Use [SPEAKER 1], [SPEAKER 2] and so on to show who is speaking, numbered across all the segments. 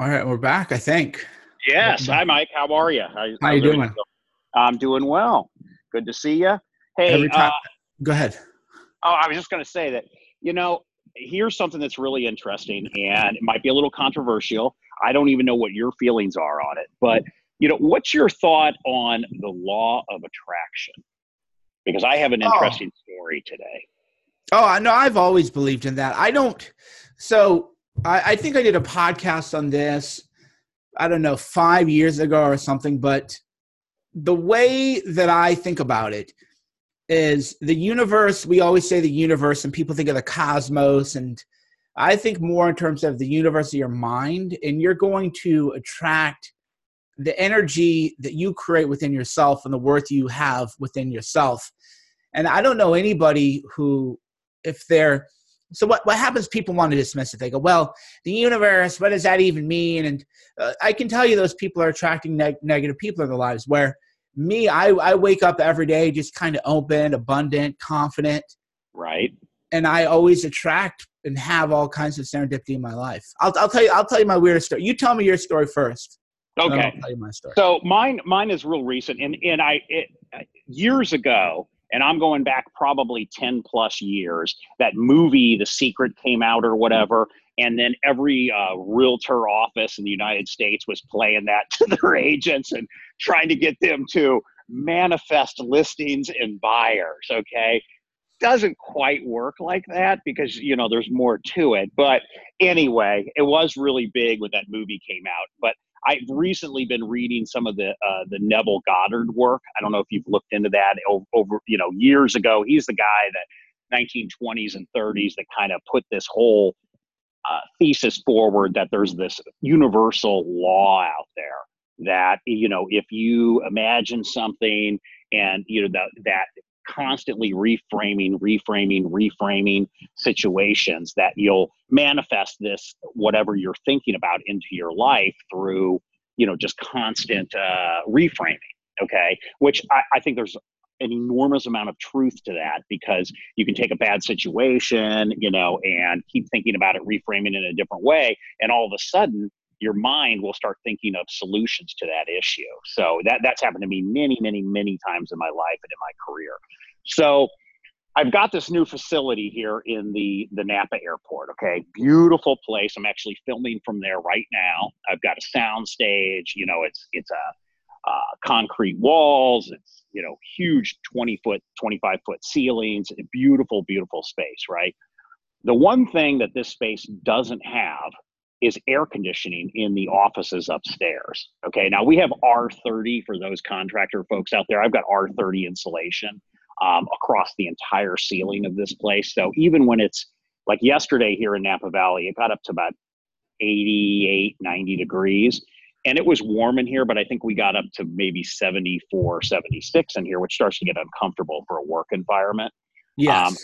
[SPEAKER 1] All right, we're back. I think.
[SPEAKER 2] Yes. Hi, Mike. How are you?
[SPEAKER 1] How, How you doing?
[SPEAKER 2] I'm doing well. Good to see you. Hey, uh,
[SPEAKER 1] go ahead.
[SPEAKER 2] Oh, I was just going to say that. You know, here's something that's really interesting, and it might be a little controversial. I don't even know what your feelings are on it, but you know, what's your thought on the law of attraction? Because I have an oh. interesting oh. story today.
[SPEAKER 1] Oh, I know. I've always believed in that. I don't. So I, I think I did a podcast on this. I don't know, five years ago or something. But the way that I think about it is the universe. We always say the universe, and people think of the cosmos. And I think more in terms of the universe of your mind, and you're going to attract the energy that you create within yourself and the worth you have within yourself. And I don't know anybody who, if they're so what, what happens people want to dismiss it. They go well the universe what does that even mean? And uh, i can tell you those people are attracting neg- negative people in their lives where me I, I wake up every day just kind of open abundant confident.
[SPEAKER 2] Right.
[SPEAKER 1] And i always attract and have all kinds of serendipity in my life. I'll, I'll tell you i'll tell you my weirdest story. You tell me your story first.
[SPEAKER 2] Okay. My so mine mine is real recent. And and i it, years ago and I'm going back probably 10 plus years. That movie, The Secret, came out or whatever. And then every uh, realtor office in the United States was playing that to their agents and trying to get them to manifest listings and buyers. Okay. Doesn't quite work like that because, you know, there's more to it. But anyway, it was really big when that movie came out. But I've recently been reading some of the uh, the Neville Goddard work. I don't know if you've looked into that over, you know years ago. He's the guy that 1920s and 30s that kind of put this whole uh, thesis forward that there's this universal law out there that you know if you imagine something and you know that that constantly reframing, reframing, reframing situations that you'll manifest this whatever you're thinking about into your life through you know just constant uh, reframing. Okay, which I, I think there's an enormous amount of truth to that because you can take a bad situation, you know, and keep thinking about it, reframing it in a different way, and all of a sudden your mind will start thinking of solutions to that issue. So that that's happened to me many, many, many times in my life and in my career. So I've got this new facility here in the the Napa airport. Okay, beautiful place. I'm actually filming from there right now. I've got a sound stage. You know, it's it's a uh, concrete walls. It's you know huge 20 foot, 25 foot ceilings. Beautiful, beautiful space. Right. The one thing that this space doesn't have is air conditioning in the offices upstairs. Okay, now we have R30 for those contractor folks out there. I've got R30 insulation um, across the entire ceiling of this place. So even when it's like yesterday here in Napa Valley, it got up to about 88, 90 degrees. And it was warm in here, but I think we got up to maybe 74, 76 in here, which starts to get uncomfortable for a work environment.
[SPEAKER 1] Yes. Um,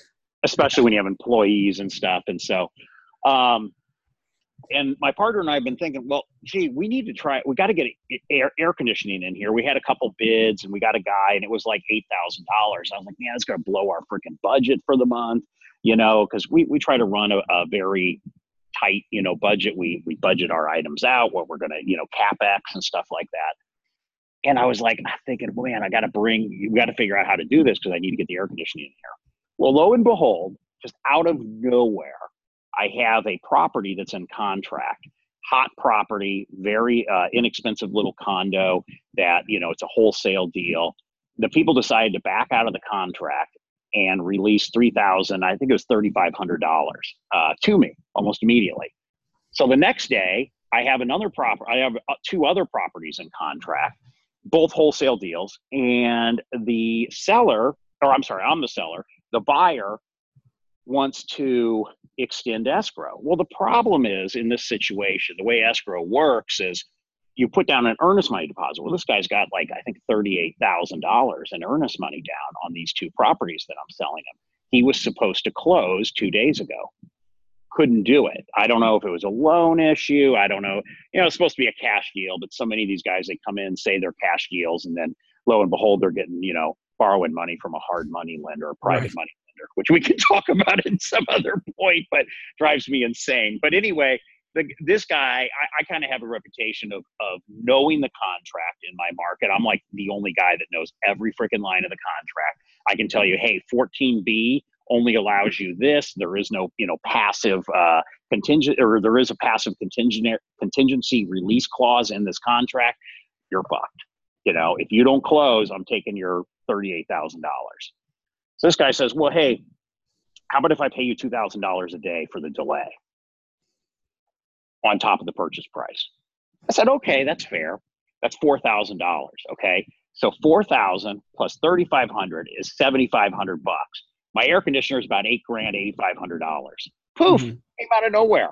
[SPEAKER 2] especially when you have employees and stuff. And so, um, and my partner and I have been thinking, well, gee, we need to try. We got to get air air conditioning in here. We had a couple bids, and we got a guy, and it was like eight thousand dollars. I was like, man, it's going to blow our freaking budget for the month, you know, because we we try to run a, a, very tight, you know, budget. We we budget our items out, what we're going to, you know, capex and stuff like that. And I was like, I'm thinking, man, I got to bring, you got to figure out how to do this because I need to get the air conditioning in here. Well, lo and behold, just out of nowhere, I have a property that's in contract, hot property, very uh, inexpensive little condo that, you know, it's a wholesale deal. The people decided to back out of the contract and release 3000 I think it was $3,500 uh, to me almost immediately. So the next day, I have another property, I have uh, two other properties in contract, both wholesale deals. And the seller, or I'm sorry, I'm the seller, the buyer wants to extend escrow. Well, the problem is in this situation, the way escrow works is you put down an earnest money deposit. Well, this guy's got like, I think, $38,000 in earnest money down on these two properties that I'm selling him. He was supposed to close two days ago. Couldn't do it. I don't know if it was a loan issue. I don't know. You know, it's supposed to be a cash deal, but so many of these guys, they come in, say they're cash deals, and then lo and behold, they're getting, you know, borrowing money from a hard money lender, a private right. money which we can talk about in some other point, but drives me insane. But anyway, the, this guy, I, I kind of have a reputation of, of knowing the contract in my market. I'm like the only guy that knows every freaking line of the contract. I can tell you, hey, 14B only allows you this. There is no, you know, passive uh, contingent, or there is a passive contingent contingency release clause in this contract. You're fucked. You know, if you don't close, I'm taking your thirty-eight thousand dollars. So this guy says, well, hey, how about if I pay you two thousand dollars a day for the delay on top of the purchase price? I said, okay, that's fair. That's four thousand dollars. Okay, so four thousand plus thirty-five hundred is seventy-five hundred bucks. My air conditioner is about eight grand, eighty-five hundred dollars. Poof, mm-hmm. came out of nowhere.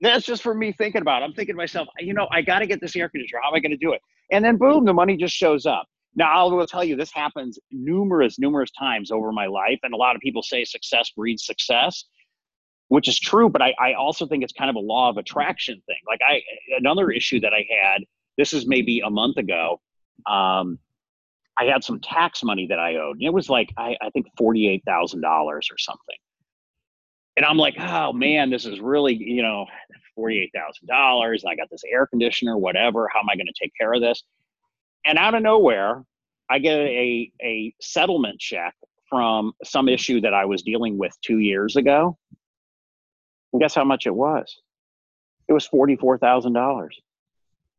[SPEAKER 2] That's just for me thinking about. It. I'm thinking to myself, you know, I got to get this air conditioner. How am I going to do it? And then boom, the money just shows up. Now, I will tell you, this happens numerous, numerous times over my life. And a lot of people say success breeds success, which is true. But I, I also think it's kind of a law of attraction thing. Like, I, another issue that I had, this is maybe a month ago. Um, I had some tax money that I owed. It was like, I, I think $48,000 or something. And I'm like, oh man, this is really, you know, $48,000. And I got this air conditioner, whatever. How am I going to take care of this? And out of nowhere, I get a, a settlement check from some issue that I was dealing with two years ago. And guess how much it was? It was $44,000,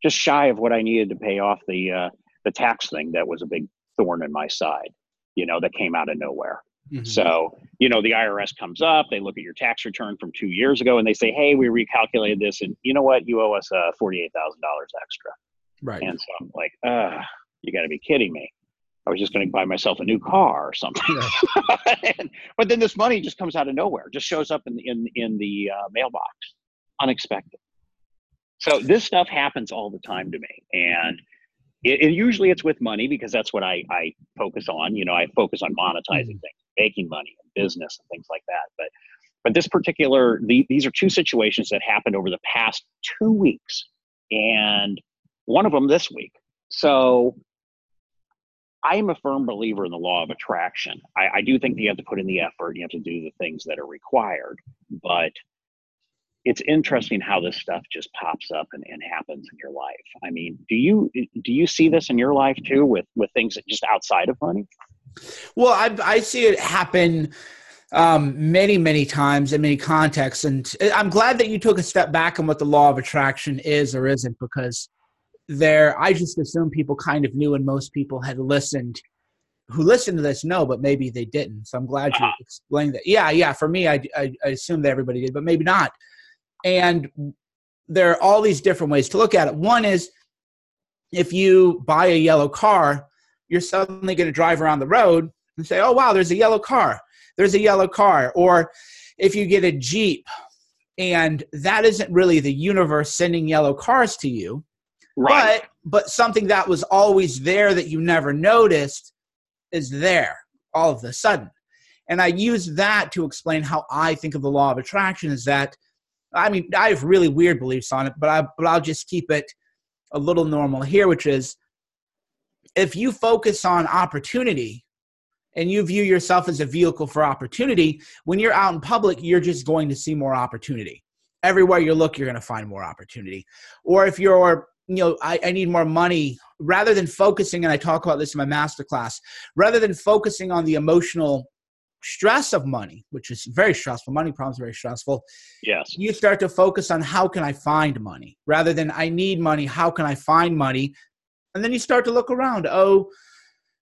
[SPEAKER 2] just shy of what I needed to pay off the, uh, the tax thing that was a big thorn in my side, you know, that came out of nowhere. Mm-hmm. So, you know, the IRS comes up, they look at your tax return from two years ago and they say, hey, we recalculated this and you know what? You owe us uh, $48,000 extra.
[SPEAKER 1] Right.
[SPEAKER 2] And so I'm like, uh, you got to be kidding me. I was just going to buy myself a new car or something. Yeah. and, but then this money just comes out of nowhere, just shows up in the, in, in the uh, mailbox, unexpected. So this stuff happens all the time to me. And it, it, usually it's with money because that's what I, I focus on. You know, I focus on monetizing mm-hmm. things, making money and business and things like that. But, but this particular, the, these are two situations that happened over the past two weeks. And one of them this week. So I am a firm believer in the law of attraction. I, I, do think that you have to put in the effort, you have to do the things that are required, but it's interesting how this stuff just pops up and, and happens in your life. I mean, do you do you see this in your life too with with things that just outside of money?
[SPEAKER 1] Well, I, I see it happen um, many, many times in many contexts, and I'm glad that you took a step back on what the law of attraction is or isn't, because there i just assume people kind of knew and most people had listened who listened to this know but maybe they didn't. So i'm glad you uh-huh. explained that. Yeah yeah for me I, I, I assume that everybody did but maybe not. And there are all these different ways to look at it. One is if you buy a yellow car you're suddenly going to drive around the road and say oh wow there's a yellow car. There's a yellow car. Or if you get a jeep and that isn't really the universe sending yellow cars to you Right. But but something that was always there that you never noticed is there all of a sudden. And I use that to explain how I think of the law of attraction is that I mean, I have really weird beliefs on it, but I but I'll just keep it a little normal here, which is if you focus on opportunity and you view yourself as a vehicle for opportunity, when you're out in public, you're just going to see more opportunity. Everywhere you look, you're going to find more opportunity. Or if you're you know I, I need more money rather than focusing and i talk about this in my master class rather than focusing on the emotional stress of money which is very stressful money problems are very stressful
[SPEAKER 2] yes.
[SPEAKER 1] you start to focus on how can i find money rather than i need money how can i find money? And then you start to look around oh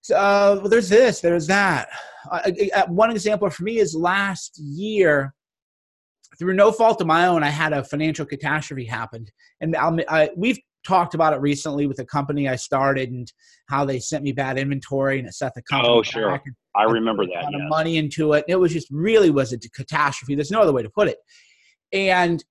[SPEAKER 1] uh, well, there's this there's that. Uh, one example for me is last year through no fault of my own, I had a financial catastrophe happen, and I, we've talked about it recently with the company I started and how they sent me bad inventory and it set the company.
[SPEAKER 2] Oh, sure. I remember that.
[SPEAKER 1] A money into it. It was just really was a catastrophe. There's no other way to put it. And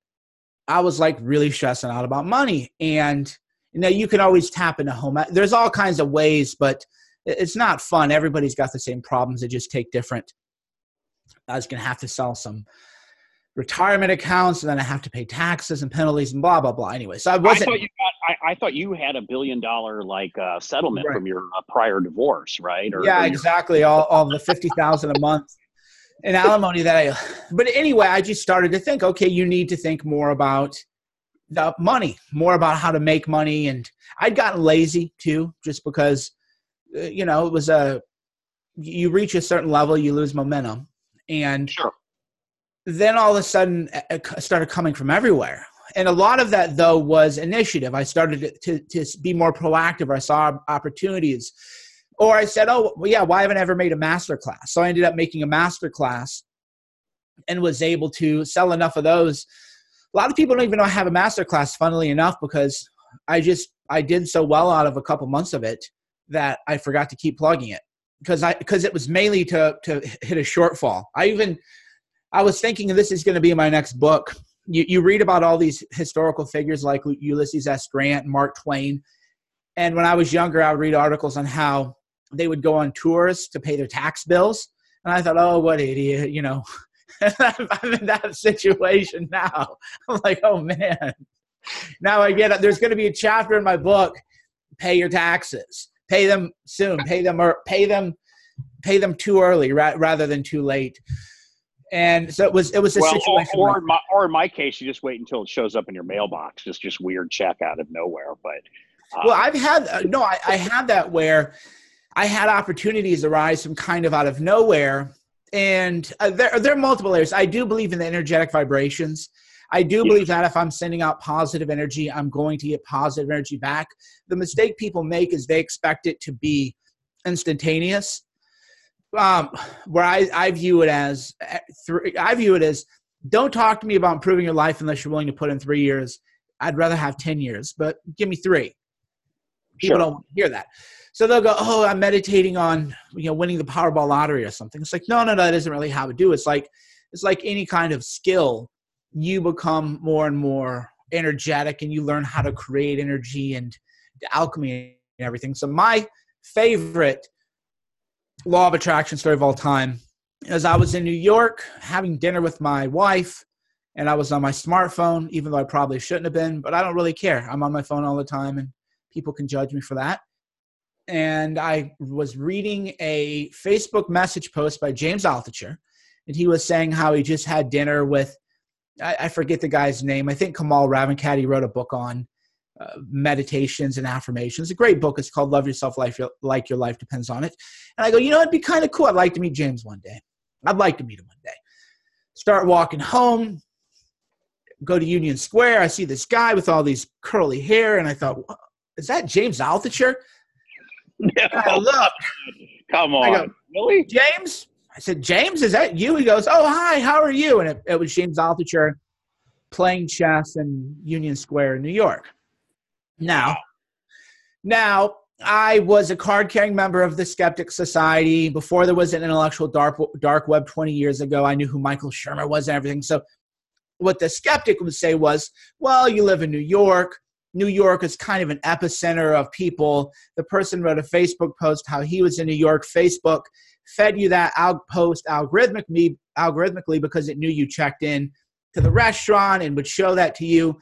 [SPEAKER 1] I was like really stressing out about money. And you know, you can always tap into home. There's all kinds of ways, but it's not fun. Everybody's got the same problems. They just take different. I was gonna have to sell some retirement accounts, and then I have to pay taxes and penalties and blah blah blah. Anyway, so I wasn't.
[SPEAKER 2] I thought you, got, I, I thought you had a billion dollar like uh, settlement right. from your uh, prior divorce, right?
[SPEAKER 1] Or, yeah, or exactly. All, all the fifty thousand a month in alimony that I. But anyway, I just started to think. Okay, you need to think more about the money, more about how to make money. And I'd gotten lazy too, just because, uh, you know, it was a, you reach a certain level, you lose momentum. And
[SPEAKER 2] sure.
[SPEAKER 1] Then all of a sudden uh, uh, it started coming from everywhere. And a lot of that, though, was initiative. I started to, to be more proactive. I saw opportunities. Or I said, oh, well, yeah, why haven't I ever made a master class? So I ended up making a master class and was able to sell enough of those a lot of people don't even know I have a master class, funnily enough, because I just I did so well out of a couple months of it that I forgot to keep plugging it because I because it was mainly to to hit a shortfall. I even I was thinking this is going to be my next book. You you read about all these historical figures like Ulysses S. Grant Mark Twain, and when I was younger, I would read articles on how they would go on tours to pay their tax bills, and I thought, oh, what idiot, you know. I'm in that situation now. I'm like, oh man. Now I get it. There's going to be a chapter in my book. Pay your taxes. Pay them soon. Pay them or pay them. Pay them too early ra- rather than too late. And so it was. It was a well, situation.
[SPEAKER 2] Or, or, in my, or in my case, you just wait until it shows up in your mailbox. It's just weird check out of nowhere. But
[SPEAKER 1] um, well, I've had uh, no. I, I had that where I had opportunities arise from kind of out of nowhere and uh, there, there are multiple layers. I do believe in the energetic vibrations. I do believe that if I'm sending out positive energy, I'm going to get positive energy back. The mistake people make is they expect it to be instantaneous. Um, where I, I view it as, eh, I view it as, don't talk to me about improving your life unless you're willing to put in three years. I'd rather have ten years, but give me three. People sure. don't hear that. So they'll go, "Oh, I'm meditating on you know winning the Powerball lottery or something." It's like, no, no, no, that isn't really how to do. It. It's like it's like any kind of skill. You become more and more energetic, and you learn how to create energy and alchemy and everything. So my favorite law of attraction story of all time is I was in New York having dinner with my wife, and I was on my smartphone, even though I probably shouldn't have been, but I don't really care. I'm on my phone all the time, and people can judge me for that and I was reading a Facebook message post by James Altucher, and he was saying how he just had dinner with, I, I forget the guy's name. I think Kamal Ravikant. He wrote a book on uh, meditations and affirmations. A great book. It's called Love Yourself Life Your, Like Your Life Depends on It. And I go, you know, it'd be kind of cool. I'd like to meet James one day. I'd like to meet him one day. Start walking home, go to Union Square. I see this guy with all these curly hair, and I thought, is that James Altucher?
[SPEAKER 2] No. look. Come on. Go,
[SPEAKER 1] really? James? I said, James, is that you? He goes, Oh, hi, how are you? And it, it was James Altucher playing chess in Union Square in New York. Now, now I was a card carrying member of the Skeptic Society before there was an intellectual dark dark web 20 years ago. I knew who Michael Shermer was and everything. So, what the skeptic would say was, "Well, you live in New York. New York is kind of an epicenter of people. The person wrote a Facebook post how he was in New York. Facebook fed you that out post algorithmically, algorithmically because it knew you checked in to the restaurant and would show that to you.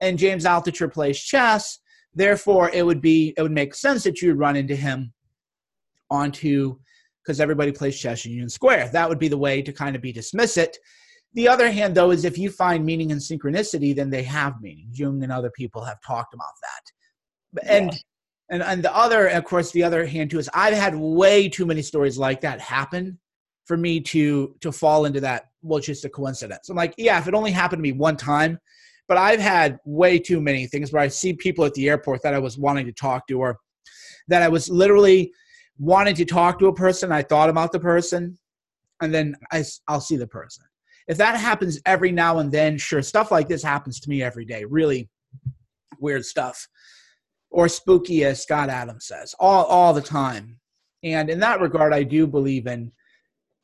[SPEAKER 1] And James Altucher plays chess. Therefore, it would be it would make sense that you run into him onto because everybody plays chess in Union Square. That would be the way to kind of be dismiss it. The other hand, though, is if you find meaning in synchronicity, then they have meaning. Jung and other people have talked about that. And yeah. and and the other, of course, the other hand too is I've had way too many stories like that happen for me to to fall into that. Well, it's just a coincidence. I'm like, yeah, if it only happened to me one time, but I've had way too many things where I see people at the airport that I was wanting to talk to, or that I was literally wanting to talk to a person. I thought about the person, and then I, I'll see the person if that happens every now and then, sure, stuff like this happens to me every day. Really weird stuff. Or spooky, as Scott Adams says, all, all the time. And in that regard, I do believe in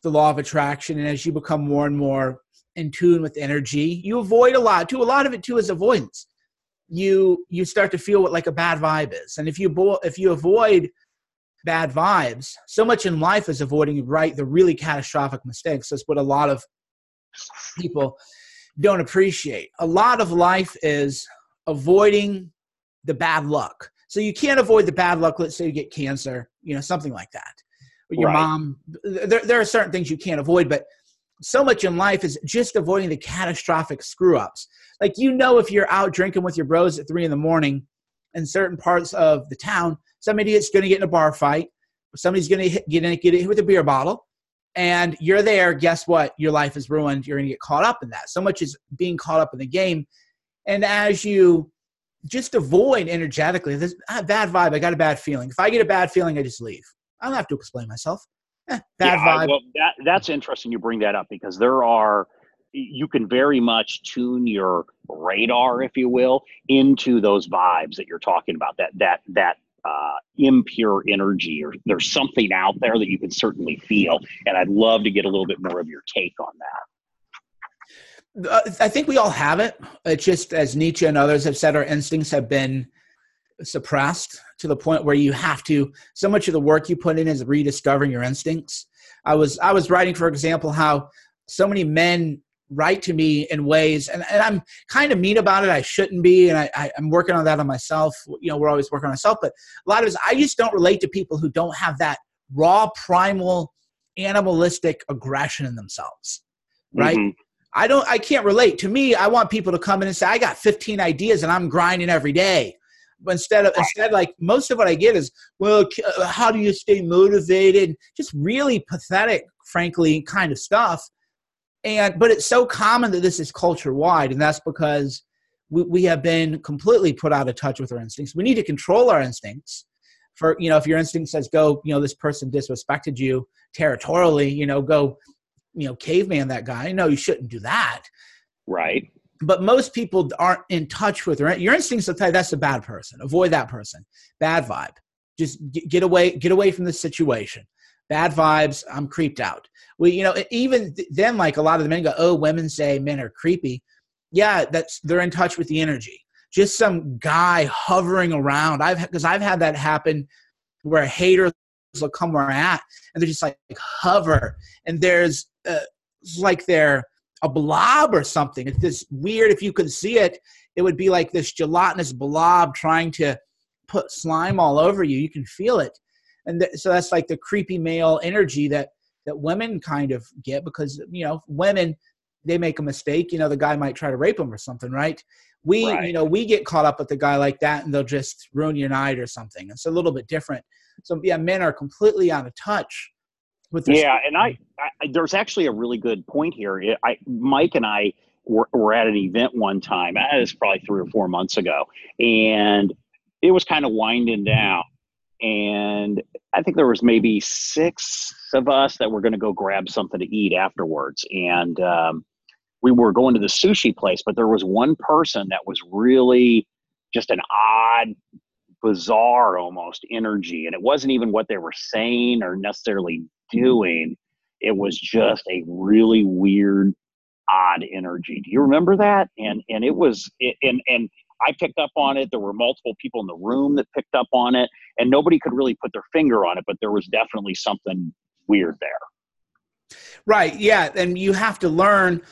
[SPEAKER 1] the law of attraction. And as you become more and more in tune with energy, you avoid a lot too. A lot of it too is avoidance. You you start to feel what like a bad vibe is, and if you bo- if you avoid bad vibes, so much in life is avoiding right the really catastrophic mistakes. That's what a lot of people don't appreciate. A lot of life is avoiding the bad luck. So you can't avoid the bad luck. Let's say you get cancer, you know, something like that. Or your right. mom. There, there are certain things you can't avoid, but so much in life is just avoiding the catastrophic screw ups. Like, you know, if you're out drinking with your bros at three in the morning in certain parts of the town, some idiot's going to get in a bar fight. Somebody's going to get in, get hit with a beer bottle. And you're there. Guess what? Your life is ruined. You're going to get caught up in that. So much is being caught up in the game. And as you just avoid energetically this bad vibe, I got a bad feeling. If I get a bad feeling, I just leave. I don't have to explain myself. Bad yeah, vibe. Well,
[SPEAKER 2] that, that's interesting you bring that up because there are you can very much tune your radar, if you will, into those vibes that you're talking about. That that that uh, impure energy, or there's something out there that you can certainly feel. And I'd love to get a little bit more of your take on
[SPEAKER 1] that. Uh, I think we all have it. It's just as Nietzsche and others have said, our instincts have been suppressed to the point where you have to. So much of the work you put in is rediscovering your instincts. I was I was writing, for example, how so many men write to me in ways and, and i'm kind of mean about it i shouldn't be and I, I, am working on that on myself you know we're always working on ourselves but a lot of us i just don't relate to people who don't have that raw primal animalistic aggression in themselves right mm-hmm. i don't i can't relate to me i want people to come in and say i got 15 ideas and i'm grinding every day instead of instead like most of what i get is well uh, how do you stay motivated? Just really pathetic frankly kind of stuff. And but it's so common that this is culture wide and that's because we, we have been completely put out of touch with our instincts. We need to control our instincts for you know if your instinct says go you know this person disrespected you territorially you know go you know caveman that guy no you shouldn't do that.
[SPEAKER 2] Right
[SPEAKER 1] but most people aren't in touch with their your instincts will tell you that's a bad person. Avoid that person. Bad vibe. Just get away get away from the situation. Bad vibes i'm creeped out. We you know even then like a lot of the men go oh women say men are creepy. Yeah that's they're in touch with the energy. Just some guy hovering around. I've because i've had that happen where haters will come where i'm at and they're just like, like hover and there's uh, like they're a blob or something. It's this weird if you could see it it would be like this gelatinous blob trying to put slime all over you. You can feel it. And th- so that's like the creepy male energy that that women kind of get because you know women they make a mistake. You know the guy might try to rape them or something right? We right. you know we get caught up with a guy like that and they'll just ruin your night or something. It's a little bit different. So yeah men are completely out of touch
[SPEAKER 2] with this. Yeah and I, I, there's actually a really good point here. I, mike and i were, were at an event one time that is probably three or four months ago and it was kind of winding down. And I think there was maybe six of us that were going to go grab something to eat afterwards, and um, we were going to the sushi place. But there was one person that was really just an odd, bizarre, almost energy, and it wasn't even what they were saying or necessarily doing. It was just a really weird, odd energy. Do you remember that? And and it was and and I picked up on it. There were multiple people in the room that picked up on it, and nobody could really put their finger on it, but there was definitely something weird there.
[SPEAKER 1] Right. Yeah. And you have to learn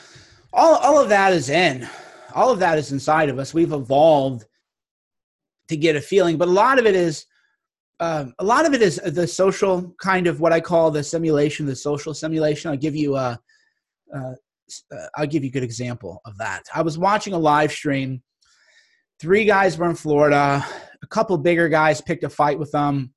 [SPEAKER 1] all, all of that is in. All of that is inside of us. We've evolved to get a feeling, but a lot of it is um, a lot of it is the social kind of what I call the simulation, the social simulation. I'll give you a, uh, I'll give you a good example of that. I was watching a live stream three guys were in Florida. A couple bigger guys picked a fight with them,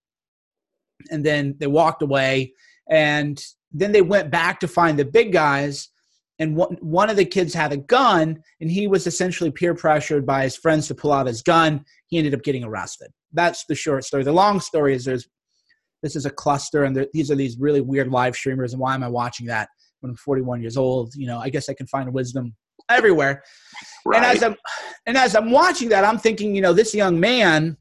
[SPEAKER 1] and then they walked away. And then they went back to find the big guys. And one, one of the kids had a gun, and he was essentially peer pressured by his friends to pull out his gun. He ended up getting arrested. That's the short story. The long story is there's this is a cluster, and there, these are these really weird live streamers. And why am I watching that when I'm 41 years old? You know, I guess I can find wisdom everywhere. Right. And as I'm and as I'm watching that, I'm thinking, you know, this young man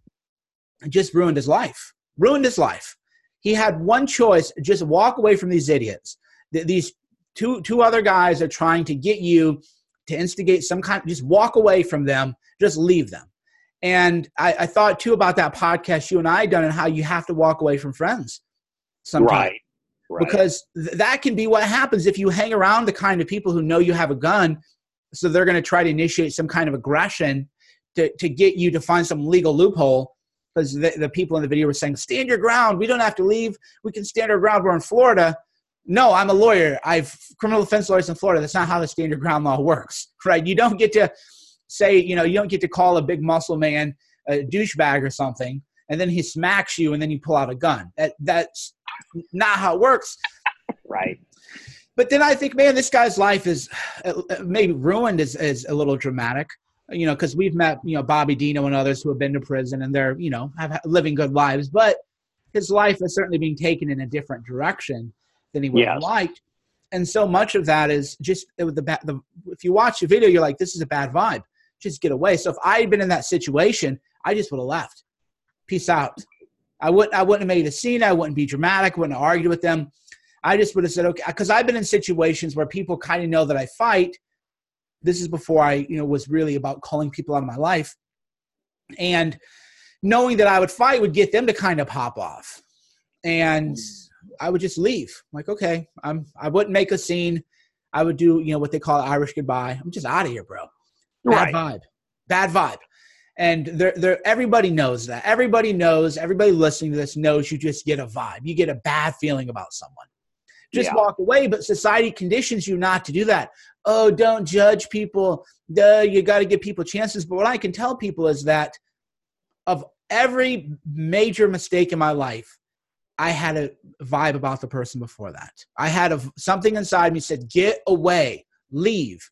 [SPEAKER 1] just ruined his life. Ruined his life. He had one choice: just walk away from these idiots. These two two other guys are trying to get you to instigate some kind. Just walk away from them. Just leave them. And I, I thought too about that podcast you and I done and how you have to walk away from friends. Sometimes. Right. Right. Because th- that can be what happens if you hang around the kind of people who know you have a gun so they're going to try to initiate some kind of aggression to, to get you to find some legal loophole because the, the people in the video were saying stand your ground we don't have to leave we can stand our ground we're in florida no, I'm a lawyer. I've criminal defense lawyers in Florida. That's not how the stand your ground law works, right? You don't get to say, you know, you don't get to call a big muscle man a douchebag or something, and then he smacks you, and then you pull out a gun. That that's not how it works.
[SPEAKER 2] Right.
[SPEAKER 1] But then I think, man, this guy's life is maybe ruined is, is a little dramatic, you know, because we've met, you know, Bobby Dino and others who have been to prison and they're, you know, have living good lives. But his life is certainly being taken in a different direction than he would yes. have liked. And so much of that is just the, the if you watch the video, you're like, this is a bad vibe. Just get away. So if I had been in that situation, I just would have left. Peace out. I wouldn't I wouldn't have made a scene. I wouldn't be dramatic. Wouldn't have argued with them. I just would have said, okay, because I've been in situations where people kind of know that I fight. This is before I, you know, was really about calling people out of my life. And knowing that I would fight would get them to kind of pop off. And hmm. I would just leave. I'm like, okay, I'm I wouldn't make a scene. I would do, you know, what they call Irish goodbye. I'm just out of here, bro. Bad right. vibe. Bad vibe. And they're, they're, everybody knows that. Everybody knows, everybody listening to this knows you just get a vibe. You get a bad feeling about someone just yeah. walk away. But society conditions you not to do that. Oh, don't judge people. Duh, you got to give people chances. But what I can tell people is that of every major mistake in my life, I had a vibe about the person before that. I had a, something inside me said, "Get away, leave."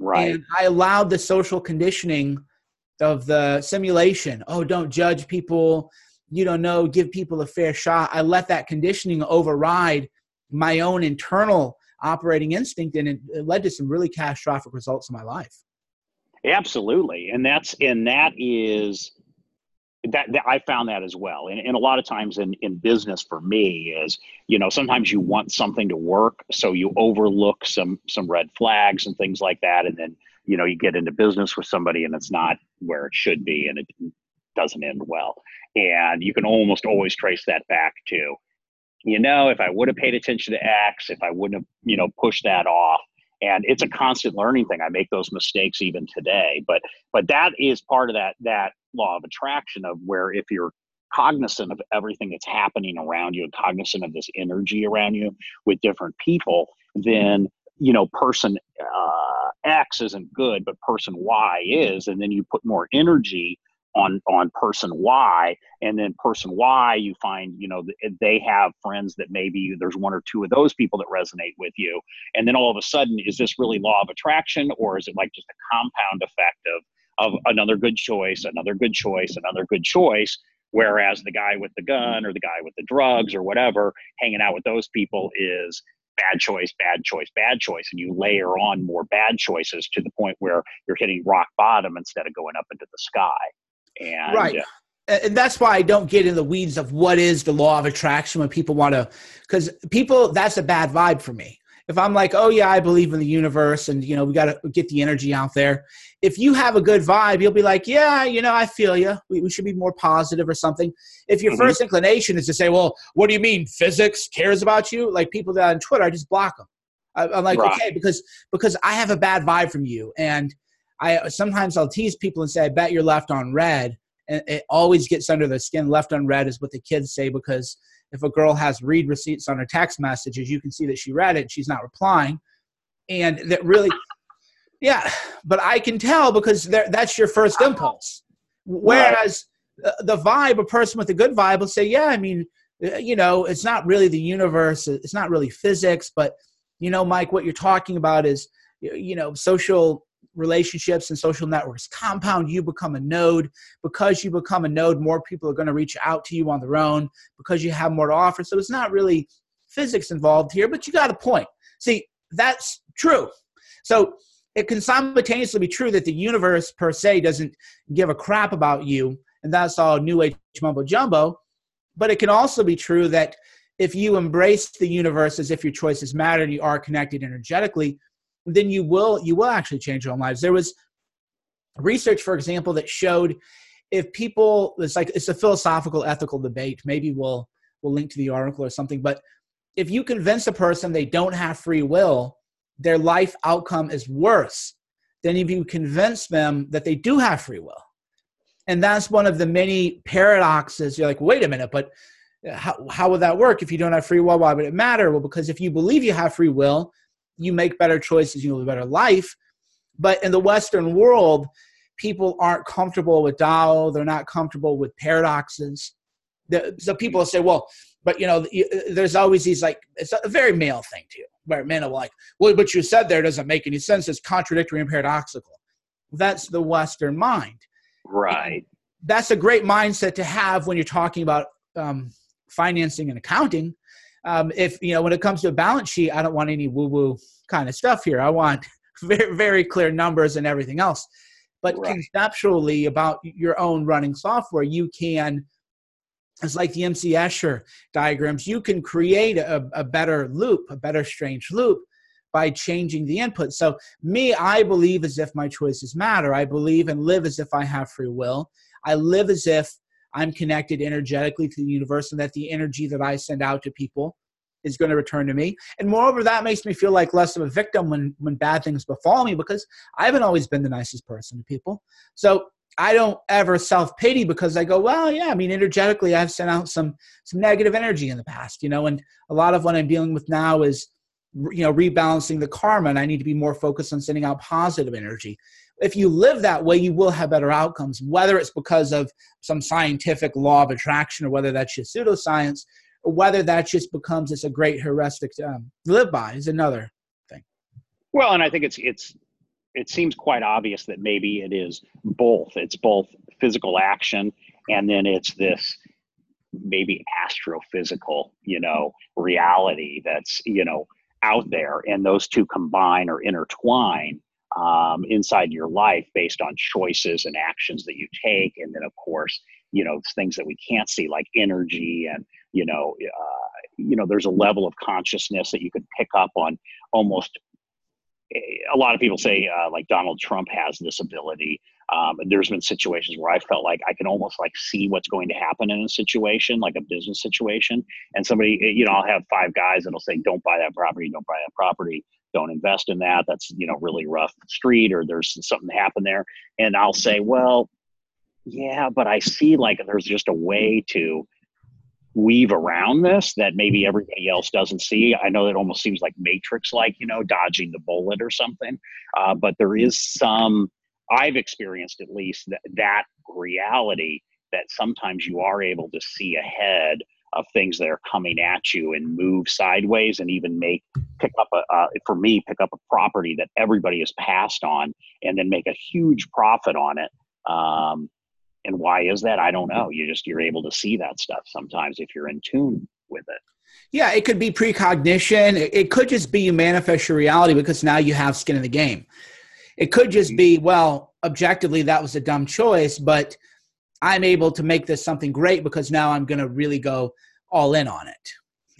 [SPEAKER 2] Right.
[SPEAKER 1] And I allowed the social conditioning of the simulation. Oh, don't judge people. You don't know. Give people a fair shot. I let that conditioning override my own internal operating instinct and it, it led to some really catastrophic results in my life
[SPEAKER 2] absolutely and that's and that is that, that, I found that as well. And, and a lot of times in, in business for me is, you know, sometimes you want something to work. So you overlook some, some red flags and things like that. And then, you know, you get into business with somebody and it's not where it should be and it doesn't end well. And you can almost always trace that back to, you know, if I would have paid attention to X, if I wouldn't have, you know, pushed that off. And it's a constant learning thing. I make those mistakes even today. But but that is part of that that law of attraction of where if you're cognizant of everything that's happening around you and cognizant of this energy around you with different people, then you know person uh, X isn't good, but person Y is, and then you put more energy on on person Y, and then person Y, you find you know they have friends that maybe there's one or two of those people that resonate with you, and then all of a sudden, is this really law of attraction, or is it like just a compound effect of of another good choice, another good choice, another good choice? Whereas the guy with the gun or the guy with the drugs or whatever, hanging out with those people is bad choice, bad choice, bad choice. And you layer on more bad choices to the point where you're hitting rock bottom instead of going up into the sky. And,
[SPEAKER 1] right. and that's why I don't get in the weeds of what is the law of attraction when people want to, because people, that's a bad vibe for me. If I'm like, oh yeah, I believe in the universe and, you know, we got to get the energy out there. If you have a good vibe, you'll be like, yeah, you know, I feel you. We, we should be more positive or something. If your mm-hmm. first inclination is to say, well, what do you mean physics cares about you? Like people that on Twitter, I just block them. I, I'm like, right. okay, because, because I have a bad vibe from you. And, I sometimes I'll tease people and say, I bet you're left on read," And it always gets under the skin. Left on read is what the kids say because if a girl has read receipts on her text messages, you can see that she read it. She's not replying. And that really, yeah, but I can tell because that's your first impulse. Whereas the vibe, a person with a good vibe will say, yeah, I mean, uh, you know, it's not really the universe, it's not really physics, but, you know, Mike, what you're talking about is, you know, social relationships and social networks. Compound you become a node. Because you become a node more people are going to reach out to you on their own. Because you have more to offer. So it's not really physics involved here but you got a point. See that's true. So it can simultaneously be true that the universe per se doesn't give a crap about you and that's all new age mumbo jumbo but it can also be true that if you embrace the universe as if your choices matter and you are connected energetically then you will you will actually change your own lives. There was research, for example, that showed if people it's like it's a philosophical ethical debate. Maybe we'll we'll link to the article or something. But if you convince a person they don't have free will, their life outcome is worse than if you convince them that they do have free will. And that's one of the many paradoxes. You're like, wait a minute, but how, how would that work if you don't have free will? Why would it matter? Well, because if you believe you have free will, you make better choices, you live a better life. But in the Western world, people aren't comfortable with Tao. They're not comfortable with paradoxes. So people say, well, but you know, there's always these like it's a very male thing too, where men are like, well, what you said there doesn't make any sense. It's contradictory and paradoxical. That's the Western mind.
[SPEAKER 2] Right.
[SPEAKER 1] That's a great mindset to have when you're talking about um, financing and accounting. Um, if you know when it comes to a balance sheet, I don't want any woo-woo kind of stuff here. I want very very clear numbers and everything else. But right. conceptually, about your own running software, you can. It's like the MC Escher diagrams. You can create a, a better loop, a better strange loop by changing the input. So, me, I believe as if my choices matter. I believe and live as if I have free will. I live as if I'm connected energetically to the universe and that the energy that I send out to people is going to return to me. And moreover, that makes me feel like less of a victim when when bad things befall me because I haven't always been the nicest person to people. So I don't ever self pity because I go, well, yeah. I mean, energetically, I've sent out some some negative energy in the past, you know, and a lot of what I'm dealing with now is, you know, rebalancing the karma, and I need to be more focused on sending out positive energy if you live that way, you will have better outcomes, whether it's because of some scientific law of attraction or whether that's just pseudoscience or whether that just becomes it's a great heuristic to um, live by is another thing.
[SPEAKER 2] Well, and I think it's it's it seems quite obvious that maybe it is both. It's both physical action and then it's this maybe astrophysical, you know, reality that's, you know, out there and those two combine or intertwine um, inside your life based on choices and actions that you take. And then of course you know things that we can't see like energy and you know uh, you know there's a level of consciousness that you could pick up on almost a lot of people say uh, like donald trump has this ability um, there's been situations where i felt like i can almost like see what's going to happen in a situation like a business situation. And somebody you know i'll have five guys that'll say don't buy that property don't buy that property don't invest in that that's you know really rough street or there's something happen there. And i'll say well yeah but i see like there's just a way to weave around this that maybe everybody else doesn't see. I know it almost seems like matrix like you know dodging the bullet or something uh, but there is some i've experienced at least that, that reality that sometimes you are able to see ahead of things that are coming at you and move sideways and even make pick up a uh, for me pick up a property that everybody has passed on and then make a huge profit on it. Um, and why is that? I don't know. You just you're able to see that stuff sometimes if you're in tune with it.
[SPEAKER 1] Yeah it could be precognition. It could just be you manifest your reality because now you have skin in the game. It could just be well objectively that was a dumb choice but I'm able to make this something great because now I'm going to really go all in on it.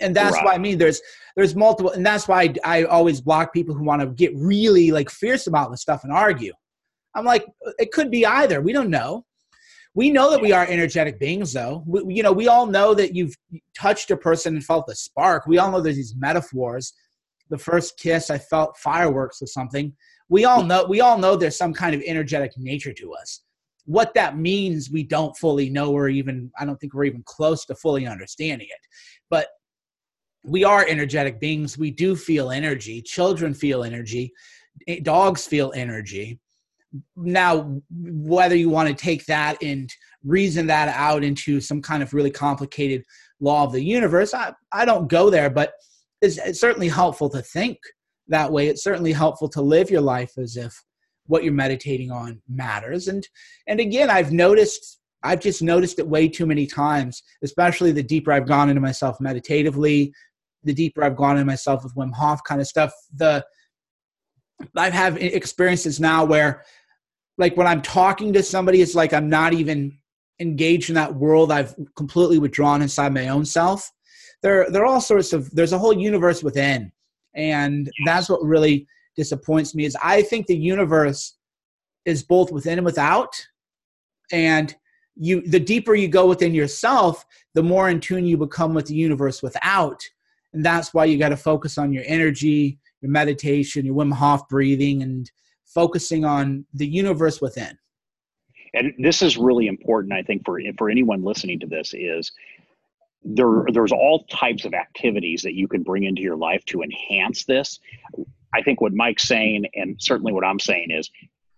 [SPEAKER 1] And that's right. why I mean there's there's multiple and that's why I, I always block people who want to get really like fierce about this stuff and argue. I'm like it could be either. We don't know. We know that we are energetic beings though. We, you know, we all know that you've touched a person and felt the spark. We all know there's these metaphors. The first kiss I felt fireworks or something. We all know we all know there's some kind of energetic nature to us what that means we don't fully know or even i don't think we're even close to fully understanding it. But we are energetic beings. We do feel energy. Children feel energy. Eh, dogs feel energy. Now whether you want to take that and reason that out into some kind of really complicated law of the universe i, I don't go there but it's, it's certainly helpful to think that way. It's certainly helpful to live your life as if what you're meditating on matters. And and again i've noticed i've just noticed it way too many times especially the deeper i've gone into myself meditatively the deeper i've gone into myself with wim hof kind of stuff the i've have experiences now where like when i'm talking to somebody it's like i'm not even engaged in that world i've completely withdrawn inside my own self. There there are all sorts of there's a whole universe within. And that's what really disappoints me is I think the universe is both within and without. And you the deeper you go within yourself, the more in tune you become with the universe without. And that's why you got to focus on your energy, your meditation, your Wim Hof breathing, and focusing on the universe within.
[SPEAKER 2] And this is really important, I think, for for anyone listening to this is there there's all types of activities that you can bring into your life to enhance this. I think what Mike's saying, and certainly what I'm saying, is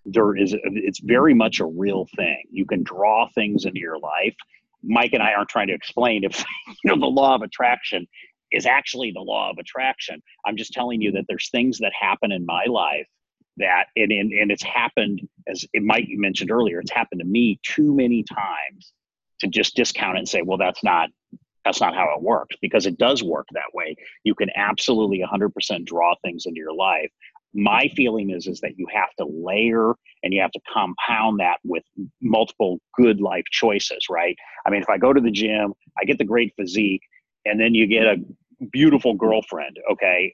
[SPEAKER 2] there is it's very much a real thing. You can draw things into your life. Mike and I aren't trying to explain if you know the law of attraction is actually the law of attraction. I'm just telling you that there's things that happen in my life that and and, and it's happened as it Mike mentioned earlier, it's happened to me too many times to just discount it and say, well, that's not that's not how it works because it does work that way. You can absolutely 100% draw things into your life. My feeling is is that you have to layer and you have to compound that with multiple good life choices, right? I mean, if I go to the gym, I get the great physique, and then you get a beautiful girlfriend okay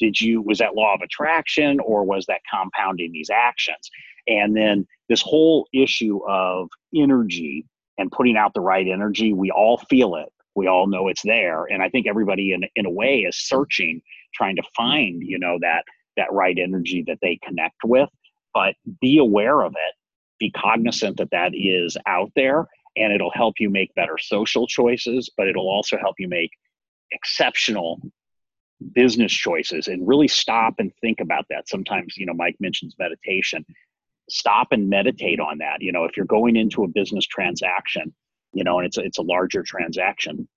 [SPEAKER 2] did you was that law of attraction or was that compounding these actions and then this whole issue of energy and putting out the right energy we all feel it we all know it's there. And i think everybody in, in a way is searching trying to find you know that that right energy that they connect with. But be aware of it be cognizant that that is out there and it'll help you make better social choices but it'll also help you make exceptional business choices and really stop and think about that. Sometimes you know mike mentions meditation. Stop and meditate on that. You know if you're going into a business transaction you know and it's it's a larger transaction.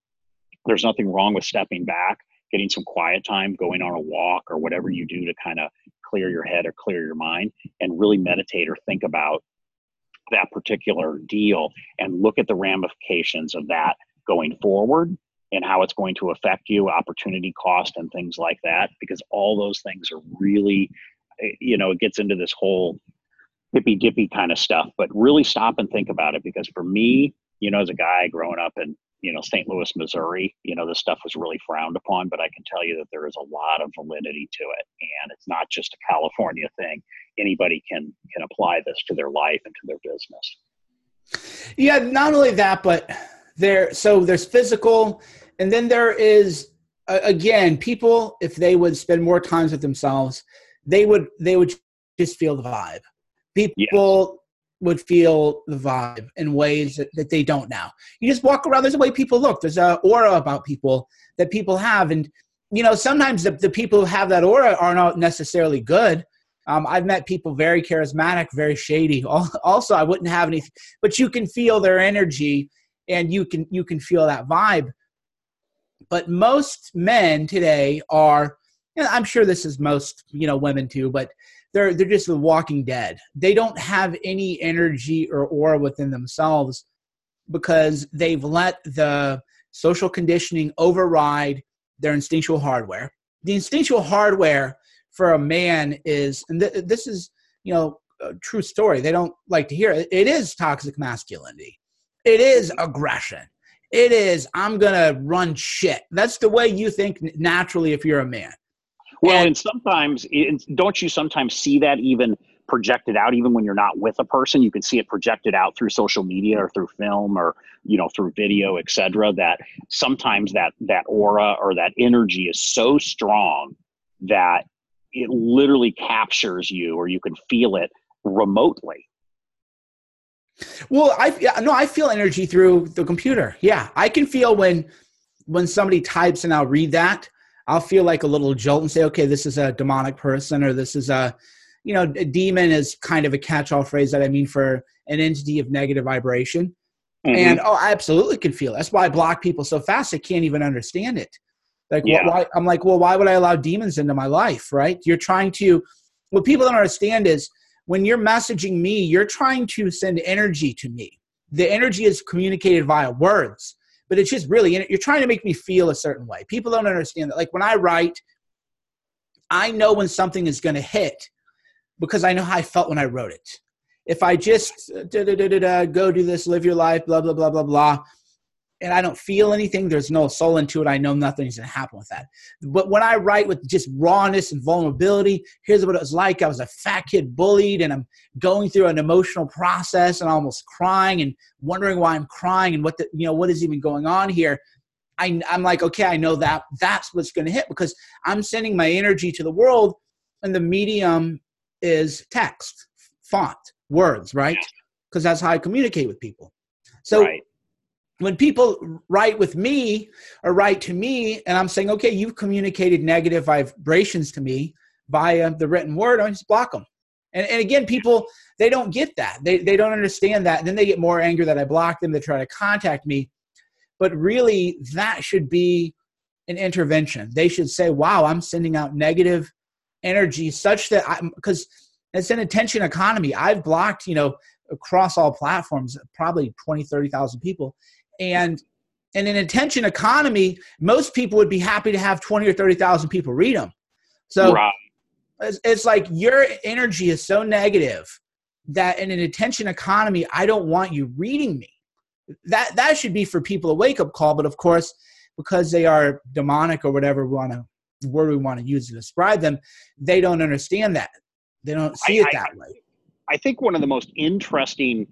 [SPEAKER 2] There's nothing wrong with stepping back getting some quiet time going on a walk or whatever you do to kind of clear your head or clear your mind and really meditate or think about that particular deal and look at the ramifications of that going forward and how it's going to affect you opportunity cost and things like that because all those things are really eh, you know it gets into this whole hippy dippy kind of stuff but really stop and think about it because for me you know as a guy growing up in you know st louis missouri you know this stuff was really frowned upon but i can tell you that there is a lot of validity to it. And it's not just a california thing. Anybody can can apply this to their life and to their business.
[SPEAKER 1] Yeah not only that but there so there's physical and then there is again people if they would spend more times with themselves they would they would just feel the vibe. People yes. Would feel the vibe in ways that, that they don't now you just walk around there's a way people look there's a aura about people that people have and you know sometimes the, the people who have that aura are not necessarily good um, I've met people very charismatic, very shady. Also, I wouldn't have any, but you can feel their energy, and you can you can feel that vibe. But most men today are, I'm sure this is most, you know, women too, but they're they're just the walking dead. They don't have any energy or aura within themselves because they've let the social conditioning override their instinctual hardware. The instinctual hardware for a man is, and th- this is, you know, a true story. They don't like to hear it. It is toxic masculinity. It is aggression. It is, I'm to run shit. That's the way you think naturally if you're a man.
[SPEAKER 2] Well, and, and sometimes, don't you sometimes see that even projected out, even when you're not with a person? You can see it projected out through social media or through film or, you know, through video, etc. that sometimes that, that aura or that energy is so strong that it literally captures you or you can feel it remotely.
[SPEAKER 1] Well, I yeah, no, I feel energy through the computer. Yeah, I can feel when when somebody types and I'll read that. I'll feel like a little jolt and say, okay, this is a demonic person, or this is a, you know, a demon is kind of a catch-all phrase that I mean for an entity of negative vibration. Mm-hmm. And oh, I absolutely can feel. It. That's why I block people so fast. I can't even understand it. Like, yeah. why, I'm like, well, why would I allow demons into my life? Right? You're trying to. What people don't understand is when you're messaging me, you're trying to send energy to me. The energy is communicated via words, but it's just really, you're trying to make me feel a certain way. People don't understand that. Like when I write, I know when something is going to hit because I know how I felt when I wrote it. If I just uh, go do this, live your life, blah, blah, blah, blah, blah, and I don't feel anything, there's no soul into it. I know nothing's going to happen with that. But when I write with just rawness and vulnerability, here's what it was like. I was a fat kid bullied, and I'm going through an emotional process and almost crying and wondering why I'm crying and what the, you know what is even going on here. I, I'm like, okay, I know that that's what's going to hit because I'm sending my energy to the world, and the medium is text, font, words, right? Because that's how I communicate with people. So. Right when people write with me or write to me and i'm saying okay you've communicated negative vibrations to me via the written word i just block them and, and again people they don't get that. They, they don't understand that. And then they get more angry that i block them they try to contact me. But really that should be an intervention. They should say wow i'm sending out negative energy such that i'm because it's an attention economy. I've blocked you know across all platforms probably 20 30,000 people and in an attention economy, most people would be happy to have 20 or 30,000 people read them. So right. it's, it's like your energy is so negative that in an attention economy, I don't want you reading me. That that should be for people a wake up call. But of course, because they are demonic or whatever we want to word we want to use to describe them, they don't understand that. They don't see I, it that
[SPEAKER 2] I,
[SPEAKER 1] way.
[SPEAKER 2] I think one of the most interesting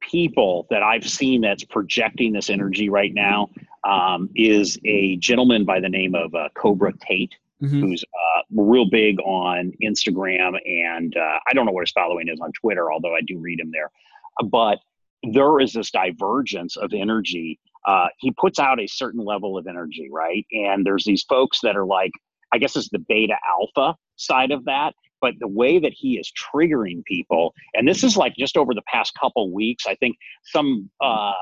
[SPEAKER 2] people that I've seen that's projecting this energy right now um, is a gentleman by the name of uh, Cobra Tate, mm-hmm. who's uh, real big on Instagram. And uh, I don't know what his following is on Twitter, although I do read him there. But there is this divergence of energy. Uh, he puts out a certain level of energy, right? And there's these folks that are like, I guess it's the beta alpha side of that but the way that he is triggering people and this is like just over the past couple weeks i think some uh,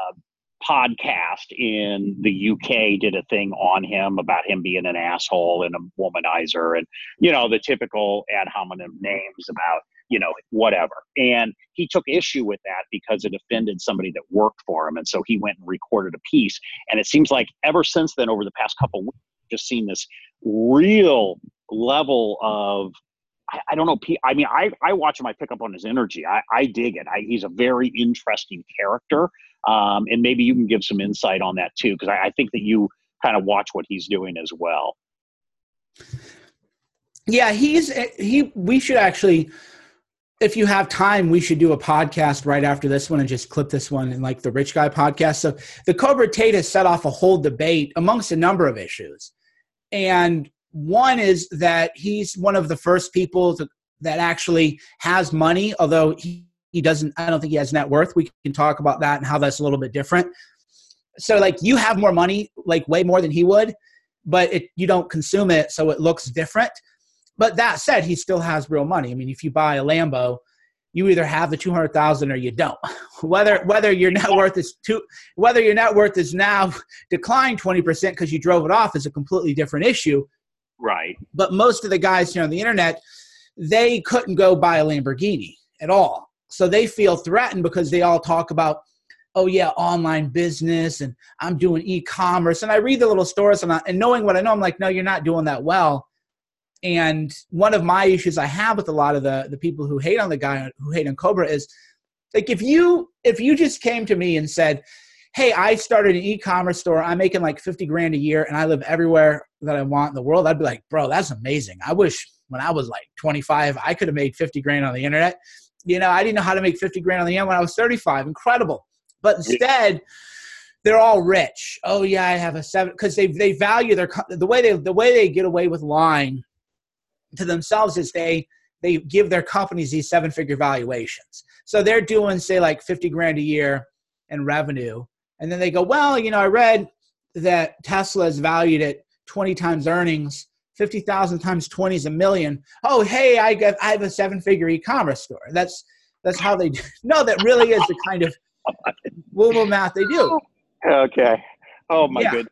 [SPEAKER 2] podcast in the uk did a thing on him about him being an asshole and a womanizer and you know the typical ad hominem names about you know whatever. And he took issue with that because it offended somebody that worked for him and so he went and recorded a piece. And it seems like ever since then over the past couple weeks just seen this real level of I, I, don't know. I mean, I, I watch him. I pick up on his energy. I, I dig it. I, he's a very interesting character. Um, and maybe you can give some insight on that too, because I, I think that you kind of watch what he's doing as well.
[SPEAKER 1] Yeah, he's he. We should actually, if you have time, we should do a podcast right after this one and just clip this one and like the Rich Guy podcast. So the Cobra Tate has set off a whole debate amongst a number of issues, and one is that he's one of the first people to, that actually has money, although he, he doesn't, I don't think he has net worth. We can talk about that and how that's a little bit different. So, like, you have more money, like, way more than he would, but it, you don't consume it, so it looks different. But that said, he still has real money. I mean, if you buy a Lambo, you either have the 200,000 or you don't. Whether whether your net worth is two whether your net worth is now declined 20% because you drove it off is a completely different issue.
[SPEAKER 2] Right.
[SPEAKER 1] But most of the guys here on the internet, they couldn't go buy a Lamborghini at all. So they feel threatened because they all talk about, oh yeah, online business and I'm doing e-commerce. And I read the little stories and, I, and knowing what I know, I'm like, no, you're not doing that well. And one of my issues I have with a lot of the, the people who hate on the guy who hate on Cobra is like if you if you just came to me and said, hey, I started an e-commerce store. I'm making like 50 grand a year and I live everywhere that I want in the world. I'd be like, bro, that's amazing. I wish when I was like 25, I could have made 50 grand on the internet. You know, I didn't know how to make 50 grand on the internet when I was 35. Incredible. But instead, they're all rich. Oh yeah, I have a seven because they they value their the way they the way they get away with lying to themselves is they they give their companies these seven figure valuations. So they're doing say like 50 grand a year in revenue and then they go, well, you know, I read that Tesla is valued at 20 times earnings. 50,000 times 20 is a million. Oh, hey, I, got, I have a seven figure e commerce store. That's, that's how they do. No, that really is the kind of woo math they do.
[SPEAKER 2] Okay. Oh, my yeah. good.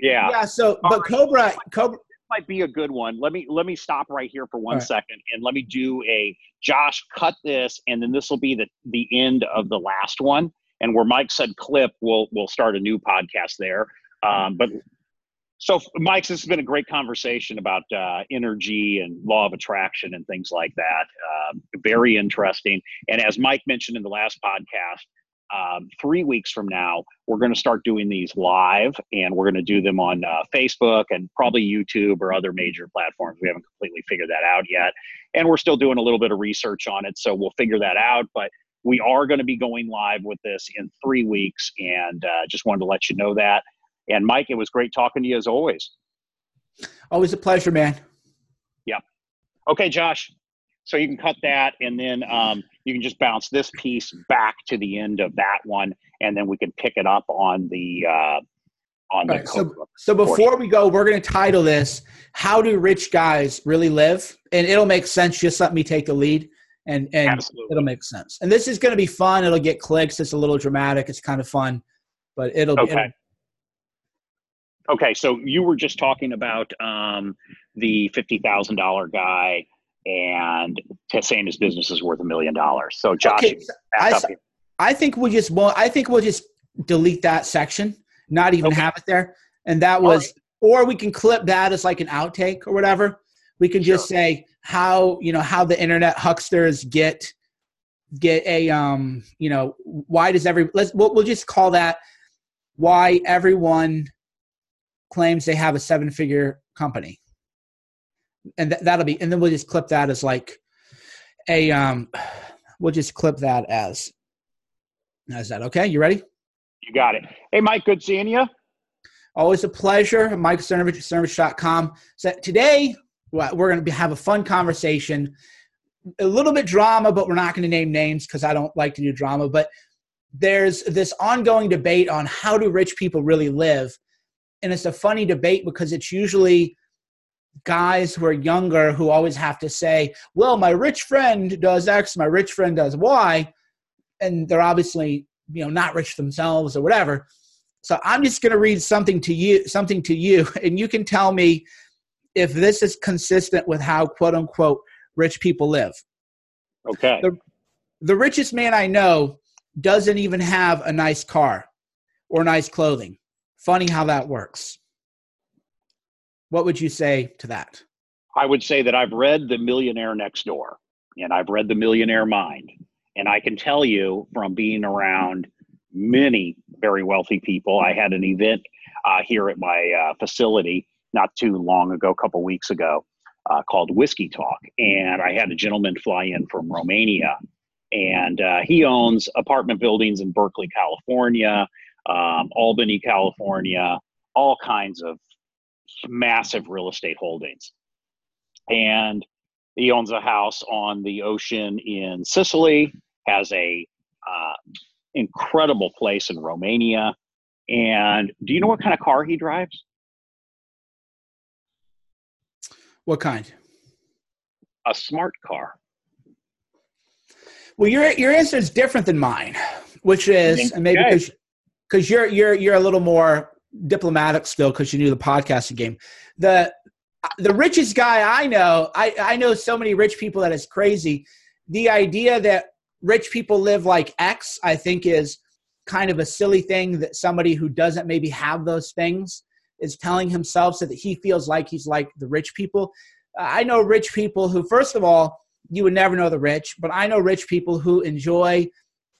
[SPEAKER 2] Yeah.
[SPEAKER 1] Yeah. So, but Cobra, Cobra,
[SPEAKER 2] might be a good one. Let me let me stop right here for one right. second, and let me do a Josh cut this and then this will be the the end of the last one and where Mike said clip, we'll we'll start a new podcast there. Um, but so, Mike, this has been a great conversation about uh, energy and law of attraction and things like that. Um, very interesting. And as Mike mentioned in the last podcast, um, three weeks from now, we're going to start doing these live, and we're going to do them on uh, Facebook and probably YouTube or other major platforms. We haven't completely figured that out yet, and we're still doing a little bit of research on it, so we'll figure that out. But we are going to be going live with this in three weeks, and uh, just wanted to let you know that. And Mike, it was great talking to you as always.
[SPEAKER 1] Always a pleasure, man.
[SPEAKER 2] Yep. Okay, Josh. So you can cut that, and then um, you can just bounce this piece back to the end of that one, and then we can pick it up on the uh, on
[SPEAKER 1] right, the. So, so before we go, we're going to title this "How Do Rich Guys Really Live?" and it'll make sense. Just let me take the lead, and and Absolutely. it'll make sense. And this is going to be fun. It'll get clicks. It's a little dramatic. It's kind of fun, but it'll.
[SPEAKER 2] Okay.
[SPEAKER 1] It'll,
[SPEAKER 2] Okay, so you were just talking about um, the fifty thousand dollar guy and saying his business is worth a million dollars. So Josh, okay,
[SPEAKER 1] I, I, think we'll just well, I think we'll just delete that section, not even okay. have it there, and that was, right. or we can clip that as like an outtake or whatever. We can just sure. say how you know how the internet hucksters get get a um you know why does every let's we'll, we'll just call that why everyone claims they have a seven figure company. And th- that'll be, and then we'll just clip that as like a, um, we'll just clip that as, as that. Okay. You ready?
[SPEAKER 2] You got it. Hey, Mike, good seeing you.
[SPEAKER 1] Always a pleasure. Mike Cernovich, Cernovich.com. So today we're going to have a fun conversation, a little bit drama, but we're not going to name names because I don't like to do drama. But there's this ongoing debate on how do rich people really live and it's a funny debate because it's usually guys who are younger who always have to say, "Well, my rich friend does X, my rich friend does Y," and they're obviously you know not rich themselves or whatever. So I'm just going to read something to you, something to you, and you can tell me if this is consistent with how quote unquote rich people live.
[SPEAKER 2] Okay.
[SPEAKER 1] The, the richest man I know doesn't even have a nice car or nice clothing. Funny how that works. What would you say to that?
[SPEAKER 2] I would say that I've read The Millionaire Next Door and I've read The Millionaire Mind. And I can tell you from being around many very wealthy people, I had an event uh, here at my uh, facility not too long ago, a couple weeks ago, uh, called Whiskey Talk. And I had a gentleman fly in from Romania. And uh, he owns apartment buildings in Berkeley, California um, Albany, California, all kinds of massive real estate holdings. And he owns a house on the ocean in Sicily, has a uh, incredible place in Romania. And do you know what kind of car he drives?
[SPEAKER 1] What kind?
[SPEAKER 2] A smart car.
[SPEAKER 1] Well, your your answer is different than mine, which is and maybe because because you're you're you're a little more diplomatic still because you knew the podcasting game. The the richest guy I know, I, I know so many rich people that is crazy. The idea that rich people live like X, I think, is kind of a silly thing that somebody who doesn't maybe have those things is telling himself so that he feels like he's like the rich people. I know rich people who, first of all, you would never know the rich, but I know rich people who enjoy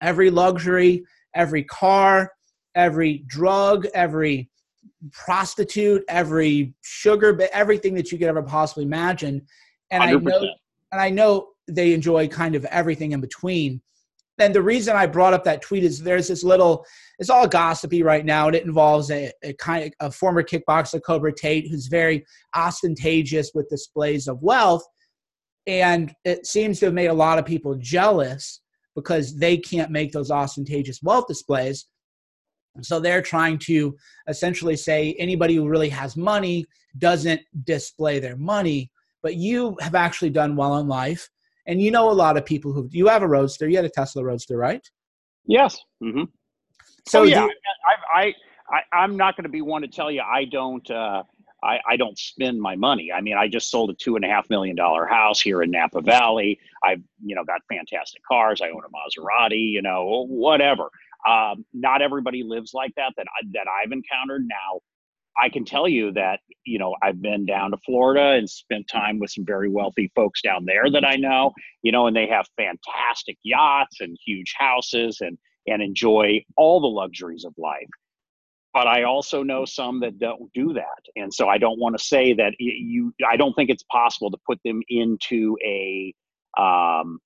[SPEAKER 1] every luxury, every car, every drug, every prostitute, every sugar, everything that you could ever possibly imagine. And 100%. I know, and I know they enjoy kind of everything in between. And the reason I brought up that tweet is there's this little, it's all gossipy right now, and it involves a, a kind of a former kickboxer, Cobra Tate, who's very ostentatious with displays of wealth. And it seems to have made a lot of people jealous because they can't make those ostentatious wealth displays. So they're trying to essentially say anybody who really has money doesn't display their money, but you have actually done well in life. And you know a lot of people who you have a roadster, you had a Tesla roadster, right?
[SPEAKER 2] Yes. Mm-hmm. So oh, yeah, you, I, I, I, am not going to be one to tell you I don't, uh, I, I don't spend my money. I mean, I just sold a two and a half million dollar house here in Napa Valley. I've, you know, got fantastic cars. I own a Maserati, you know, whatever. Um, not everybody lives like that that I, that I've encountered. Now, I can tell you that you know I've been down to Florida and spent time with some very wealthy folks down there that I know. You know, and they have fantastic yachts and huge houses and and enjoy all the luxuries of life. But I also know some that don't do that, and so I don't want to say that you. I don't think it's possible to put them into a um,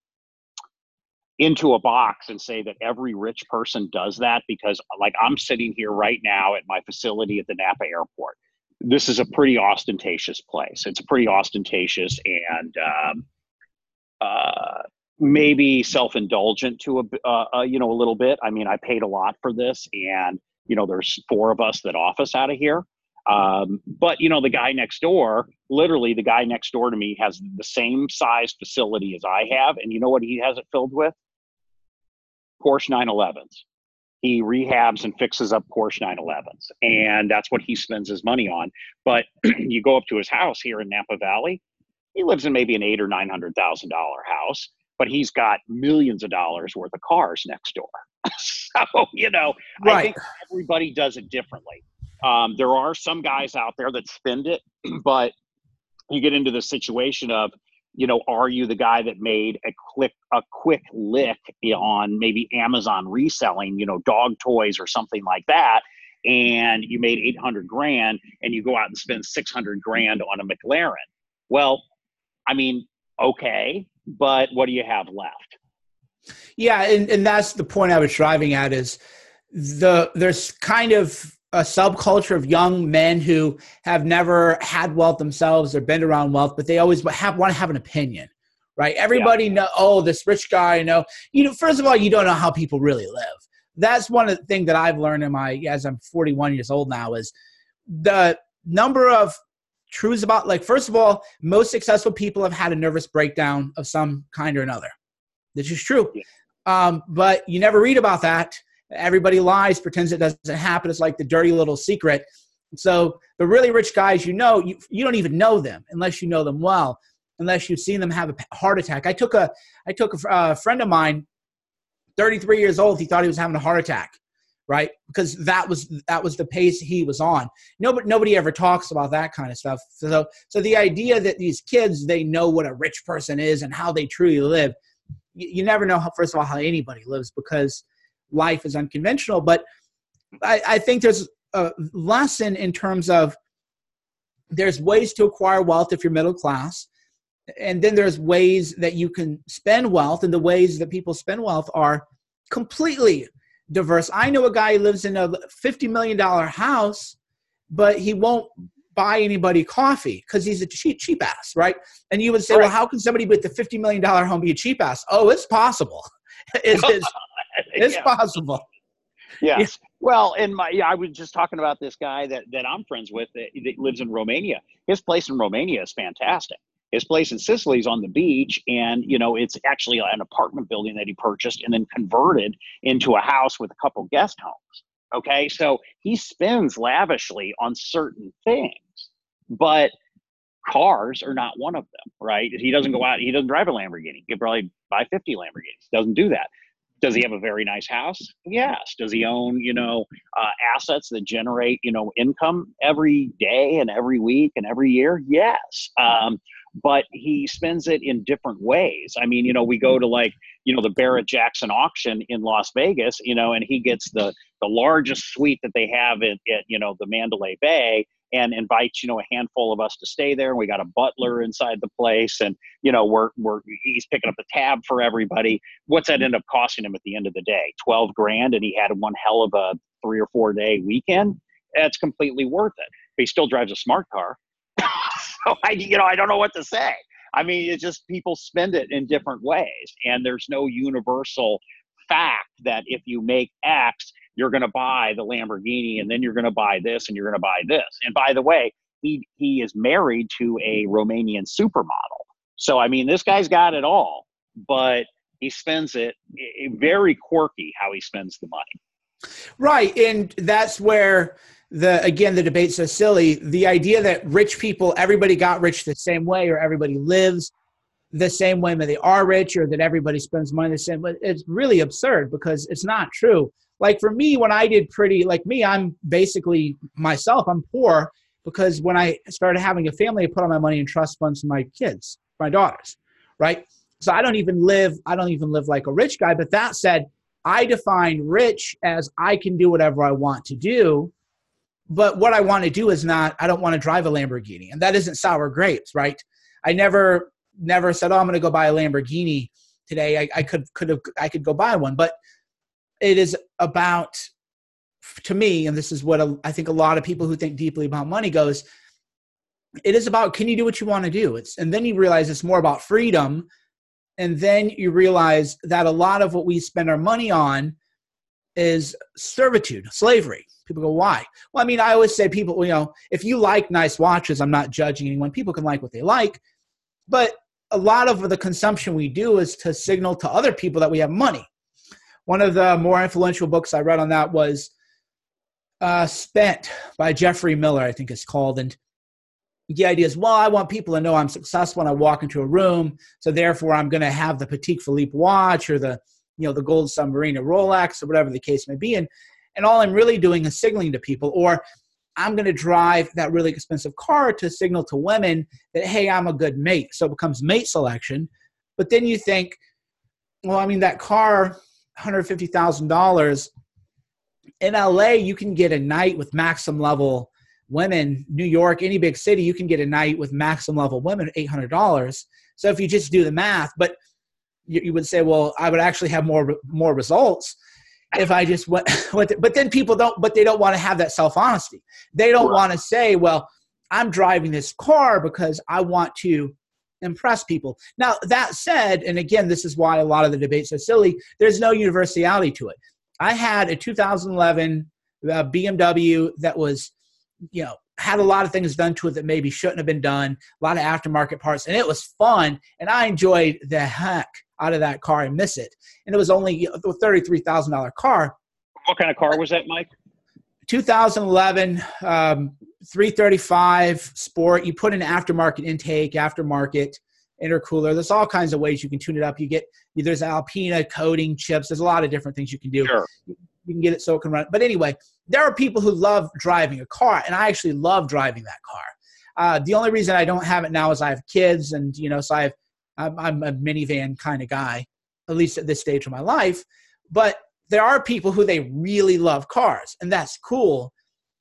[SPEAKER 2] into a box and say that every rich person does that because like I'm sitting here right now at my facility at the Napa airport. This is a pretty ostentatious place. It's pretty ostentatious and um, uh, maybe self-indulgent to a uh, uh, you know a little bit. I mean, I paid a lot for this, and you know, there's four of us that office out of here. Um, but you know, the guy next door, literally, the guy next door to me has the same size facility as I have, and you know what he has it filled with? Porsche 911s. He rehabs and fixes up Porsche 911s, and that's what he spends his money on. But you go up to his house here in Napa Valley, he lives in maybe an eight or nine hundred thousand dollar house, but he's got millions of dollars worth of cars next door. so you know, right. I think everybody does it differently. Um, there are some guys out there that spend it, but you get into the situation of, you know, are you the guy that made a quick a quick lick on maybe Amazon reselling, you know, dog toys or something like that, and you made eight hundred grand, and you go out and spend six hundred grand on a McLaren? Well, I mean, okay, but what do you have left?
[SPEAKER 1] Yeah, and, and that's the point I was driving at is the there's kind of a subculture of young men who have never had wealth themselves or been around wealth, but they always have want to have an opinion, right? Everybody yeah. know, oh, this rich guy, you know, you know. First of all, you don't know how people really live. That's one of the things that I've learned in my as I'm 41 years old now is the number of truths about like first of all, most successful people have had a nervous breakdown of some kind or another. This is true. Yeah. Um, but you never read about that Everybody lies, pretends it doesn't happen. It's like the dirty little secret. So the really rich guys, you know, you, you don't even know them unless you know them well, unless you've seen them have a heart attack. I took a I took a, a uh, friend of mine, 33 years old. He thought he was having a heart attack, right? Because that was that was the pace he was on. Nobody nobody ever talks about that kind of stuff. So so the idea that these kids they know what a rich person is and how they truly live, you, you never know. How, first of all, how anybody lives because life is unconventional. But I, I think there's a lesson in terms of there's ways to acquire wealth if you're middle class and then there's ways that you can spend wealth and the ways that people spend wealth are completely diverse i know a guy who lives in a $50 million house but he won't buy anybody coffee because he's a cheap cheap ass right and you would say right. well how can somebody with the $50 million home be a cheap ass oh it's possible it is it's yeah. possible.
[SPEAKER 2] Yes. Yeah. Well, in my, yeah, I was just talking about this guy that, that I'm friends with that, that lives in Romania. His place in Romania is fantastic. His place in Sicily is on the beach, and you know it's actually an apartment building that he purchased and then converted into a house with a couple guest homes. Okay, so he spends lavishly on certain things, but cars are not one of them, right? He doesn't go out, he doesn't drive a Lamborghini. He could probably buy 50 Lamborghinis. Doesn't do that. Does he have a very nice house? Yes. Does he own, you know, uh, assets that generate, you know, income every day and every week and every year? Yes. Um, but he spends it in different ways. I mean, you know, we go to like, you know, the Barrett Jackson auction in Las Vegas, you know, and he gets the the largest suite that they have at, at you know the Mandalay Bay, and invites you know a handful of us to stay there and we got a butler inside the place and you know we're we're he's picking up the tab for everybody. What's that end up costing him at the end of the day? 12 grand and he had one hell of a three or four day weekend? That's completely worth it. But he still drives a smart car. So i you know i don't know what to say. I mean it's just people spend it in different ways and there's no universal fact that if you make x you're going to buy the Lamborghini and then you're going to buy this and you're going to buy this. And by the way, he he is married to a Romanian supermodel. So I mean, this guy's got it all, but he spends it very quirky how he spends the money.
[SPEAKER 1] Right, and that's where the again the debate's so silly. The idea that rich people, everybody got rich the same way, or everybody lives the same way that they are rich, or that everybody spends money the same way. It's really absurd because it's not true like for me when i did pretty like me i'm basically myself i'm poor because when i started having a family i put all my money in trust funds for my kids my daughters right? So i don't even live i don't even live like a rich guy but that said i define rich as i can do whatever i want to do but what i want to do is not i don't want to drive a lamborghini and that isn't sour grapes right? I never never said oh i'm going to go buy a lamborghini today. I, I could could have i could go buy one but it is about to me and this is what I think a lot of people who think deeply about money goes it is about can you do what you want to do it's and then you realize it's more about freedom and then you realize that a lot of what we spend our money on is servitude, slavery. People go, why? Well, I mean, I always say people, you know, if you like nice watches, I'm not judging anyone. People can like what they like. But a lot of the consumption we do is to signal to other people that we have money. One of the more influential books I read on that was uh, Spent by Geoffrey Miller, I think it's called. And the idea is, well, I want people to know I'm successful when I walk into a room. So therefore, I'm going to have the Patek Philippe watch or the, you know, the gold submarine or Rolex or whatever the case may be. And, and all I'm really doing is signaling to people, or I'm going to drive that really expensive car to signal to women that, hey, I'm a good mate. So it becomes mate selection. But then you think, well, I mean, that car, $150,000 in LA, you can get a night with maximum level women. New York, any big city, you can get a night with maximum level women $800. So if you just do the math, but you, you would say, well, I would actually have more more results if I just went, went but then people don't, but they don't want to have that self honesty. They don't right. want to say, well, I'm driving this car because I want to impress people. Now, that said, and again, this is why a lot of the debates are silly, there's no universality to it. I had a 2011 uh, BMW that was, you know, had a lot of things done to it that maybe shouldn't have been done, a lot of aftermarket parts, and it was fun, and I enjoyed the heck out of that car and miss it. And it was only a $33,000 car.
[SPEAKER 2] What kind of car was that, Mike?
[SPEAKER 1] 2011 um, 335 Sport. You put an aftermarket intake, aftermarket intercooler. There's all kinds of ways you can tune it up. You get there's Alpina coating chips. There's a lot of different things you can do.
[SPEAKER 2] Sure.
[SPEAKER 1] You can get it so it can run. But anyway, there are people who love driving a car, and I actually love driving that car. Uh, the only reason I don't have it now is I have kids, and you know, so I have I'm, I'm a minivan kind of guy, at least at this stage of my life. But there are people who they really love cars, and that's cool.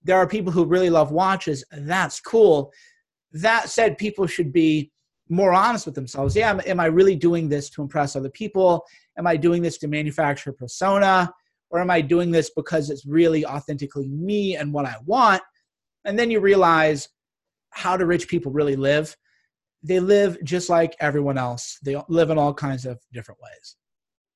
[SPEAKER 1] There are people who really love watches, and that's cool. That said, people should be more honest with themselves. Yeah, am, am I really doing this to impress other people? Am I doing this to manufacture persona? Or am I doing this because it's really authentically me and what I want? And then you realize how do rich people really live? they live just like everyone else. They live in all kinds of different ways.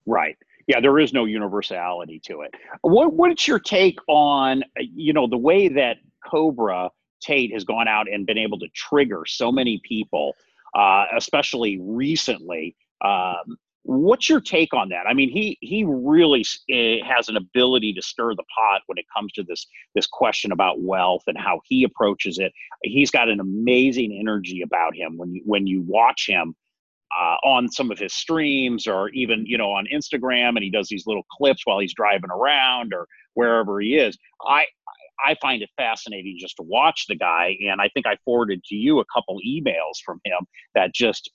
[SPEAKER 2] Right. Yeah, there is no universality to it. What what's your take on you know the way that Cobra Tate has gone out and been able to trigger so many people, uh, especially recently, um, What's your take on that? I mean, he he really uh, has an ability to stir the pot when it comes to this this question about wealth and how he approaches it. He's got an amazing energy about him when you when you watch him uh, on some of his streams or even you know on Instagram, and he does these little clips while he's driving around or wherever he is. I I find it fascinating just to watch the guy, and I think I forwarded to you a couple emails from him that just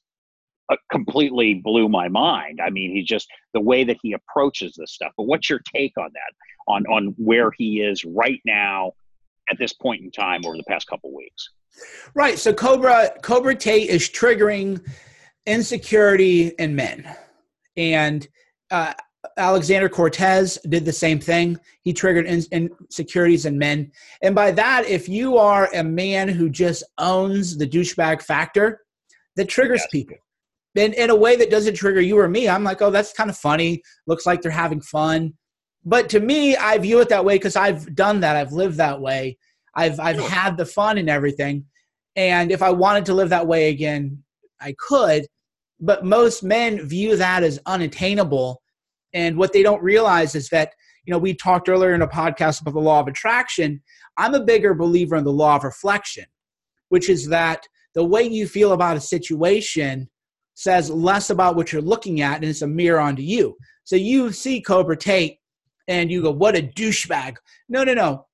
[SPEAKER 2] uh, completely blew my mind. I mean, he just the way that he approaches this stuff. But what's your take on that? On on where he is right now at this point in time over the past couple weeks?
[SPEAKER 1] Right. So Cobra Cobra Tate is triggering insecurity in men, and uh, Alexander Cortes did the same thing. He triggered insecurities in men, and by that, if you are a man who just owns the douchebag factor, that triggers yes. people in, in a way that doesn't trigger you or me. I'm like, oh, that's kind of funny. Looks like they're having fun. But to me, I view it that way because I've done that. I've lived that way. I've I've had the fun and everything. And if I wanted to live that way again, I could. But most men view that as unattainable. And what they don't realize is that, you know, we talked earlier in a podcast about the law of attraction. I'm a bigger believer in the law of reflection, which is that the way you feel about a situation says less about what you're looking at and it's a mirror onto you. So you see Cobra Tate and you go, what a douchebag. No, no, no.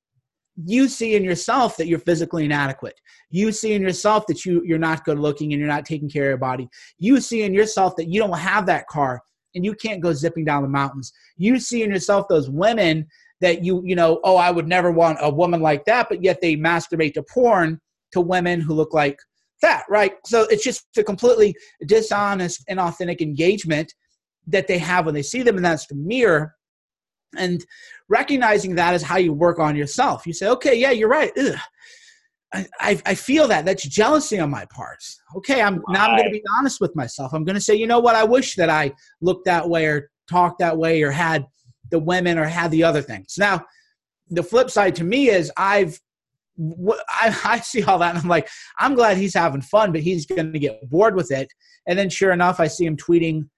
[SPEAKER 1] You see in yourself that you're physically inadequate. You see in yourself that you, you're not good looking and you're not taking care of your body. You see in yourself that you don't have that car and you can't go zipping down the mountains. You see in yourself those women that you, you know, oh, I would never want a woman like that, but yet they masturbate to porn to women who look like that, right? So it's just a completely dishonest and authentic engagement that they have when they see them, and that's the mirror. And recognizing that is how you work on yourself. You say, okay, yeah, you're right. Ugh. I, I feel that that's jealousy on my part. Okay, I'm right. now I'm going to be honest with myself. I'm going to say, you know what? I wish that I looked that way or talked that way or had the women or had the other things. Now, the flip side to me is I've I, I see all that and I'm like, I'm glad he's having fun, but he's going to get bored with it. And then, sure enough, I see him tweeting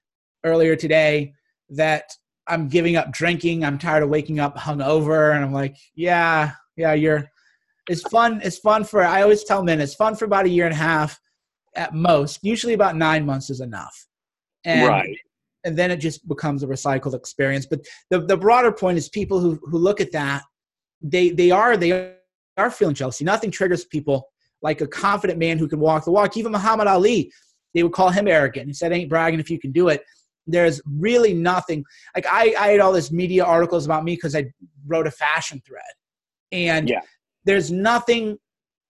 [SPEAKER 1] earlier today that I'm giving up drinking. I'm tired of waking up hungover, and I'm like, yeah, yeah, you're. It's fun. It's fun for. I always tell men it's fun for about a year and a half, at most. Usually, about nine months is enough. And,
[SPEAKER 2] right.
[SPEAKER 1] And then it just becomes a recycled experience. But the the broader point is people who who look at that, they they are they are feeling jealousy. Nothing triggers people like a confident man who can walk the walk. Even Muhammad Ali, they would call him arrogant. He said, "Ain't bragging if you can do it." There's really nothing like I, I had all this media articles about me because I wrote a fashion thread. And yeah. there's nothing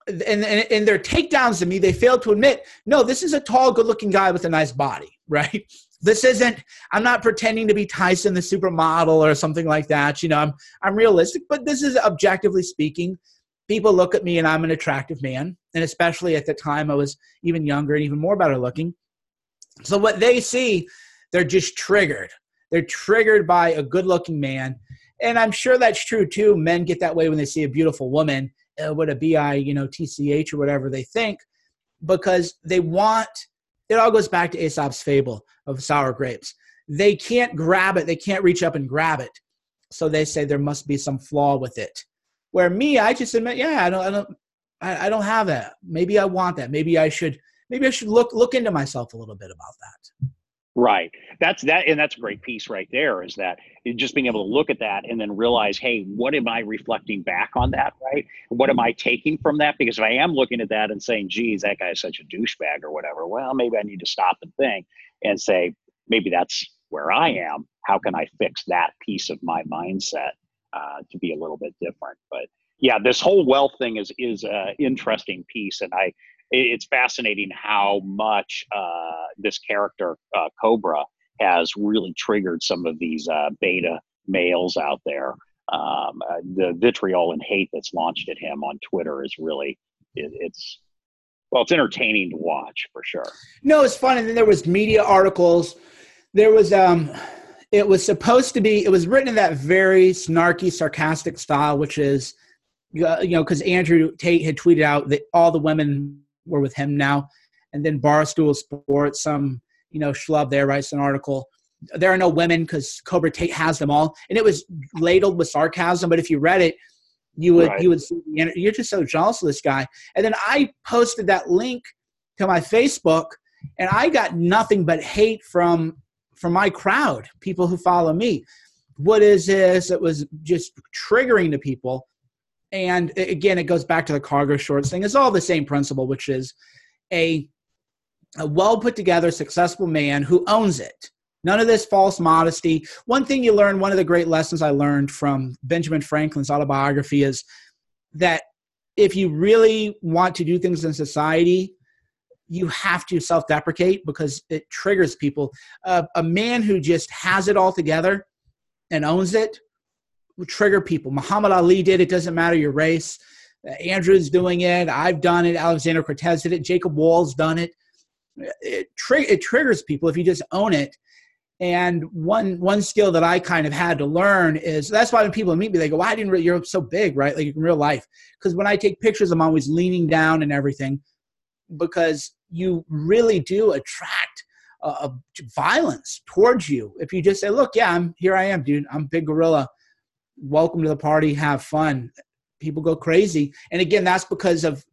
[SPEAKER 1] and, and, and their takedowns to me, they failed to admit, no, this is a tall, good looking guy with a nice body, right? This isn't, I'm not pretending to be Tyson the supermodel or something like that. You know, I'm I'm realistic, but this is objectively speaking, people look at me and I'm an attractive man. And especially at the time I was even younger and even more better looking. So what they see they're just triggered. They're triggered by a good looking man. And I'm sure that's true too. Men get that way when they see a beautiful woman, uh, a BI, you know, TCH or whatever they think, because they want, it all goes back to Aesop's fable of sour grapes. They can't grab it, they can't reach up and grab it. So they say there must be some flaw with it. Where me, I just admit, yeah, I don't, I don't, I don't have that. Maybe I want that. Maybe I should, maybe I should look look into myself a little bit about that.
[SPEAKER 2] Right. That's that, and that's a great piece right there. Is that just being able to look at that and then realize, hey, what am I reflecting back on that? Right. What am I taking from that? Because if I am looking at that and saying, geez, that guy is such a douchebag or whatever, well, maybe I need to stop and think and say, maybe that's where I am. How can I fix that piece of my mindset uh, to be a little bit different? But yeah, this whole wealth thing is is an interesting piece, and I it's fascinating how much uh, this character uh, Cobra has really triggered some of these uh, beta males out there. Um, uh, the vitriol and hate that's launched at him on Twitter is really it, it's well, it's entertaining to watch for sure.
[SPEAKER 1] No, it's fun. And then there was media articles. There was um, it was supposed to be. It was written in that very snarky, sarcastic style, which is, uh, you know, because Andrew Tate had tweeted out that all the women were with him now. And then Barstool Sports, some you know schlub there writes an article. There are no women because Cobra Tate has them all, and it was ladled with sarcasm. But if you read it, you would right. you would see you're just so jealous of this guy. And then I posted that link to my Facebook, and I got nothing but hate from from my crowd, people who follow me. What is this? It was just triggering to people. And again, it goes back to the cargo shorts thing. It's all the same principle, which is a, a well put together, successful man who owns it. None of this false modesty. One thing you learn, one of the great lessons I learned from Benjamin Franklin's autobiography is that if you really want to do things in society, you have to self deprecate because it triggers people. Uh, a man who just has it all together and owns it trigger people. Muhammad Ali did it, doesn't matter your race. Uh, Andrew's doing it. I've done it. Alexander Cortes did it. Jacob Wall's done it. It, tri- it triggers people if you just own it. And one one skill that I kind of had to learn is that's why when people meet me, they go, "Why didn't re- you're so big, right? Like in real life?" Because when I take pictures, I'm always leaning down and everything, because you really do attract uh, violence towards you if you just say, "Look, yeah, I'm here. I am, dude. I'm big gorilla." Welcome to the party, have fun. People go crazy. And again, that's because of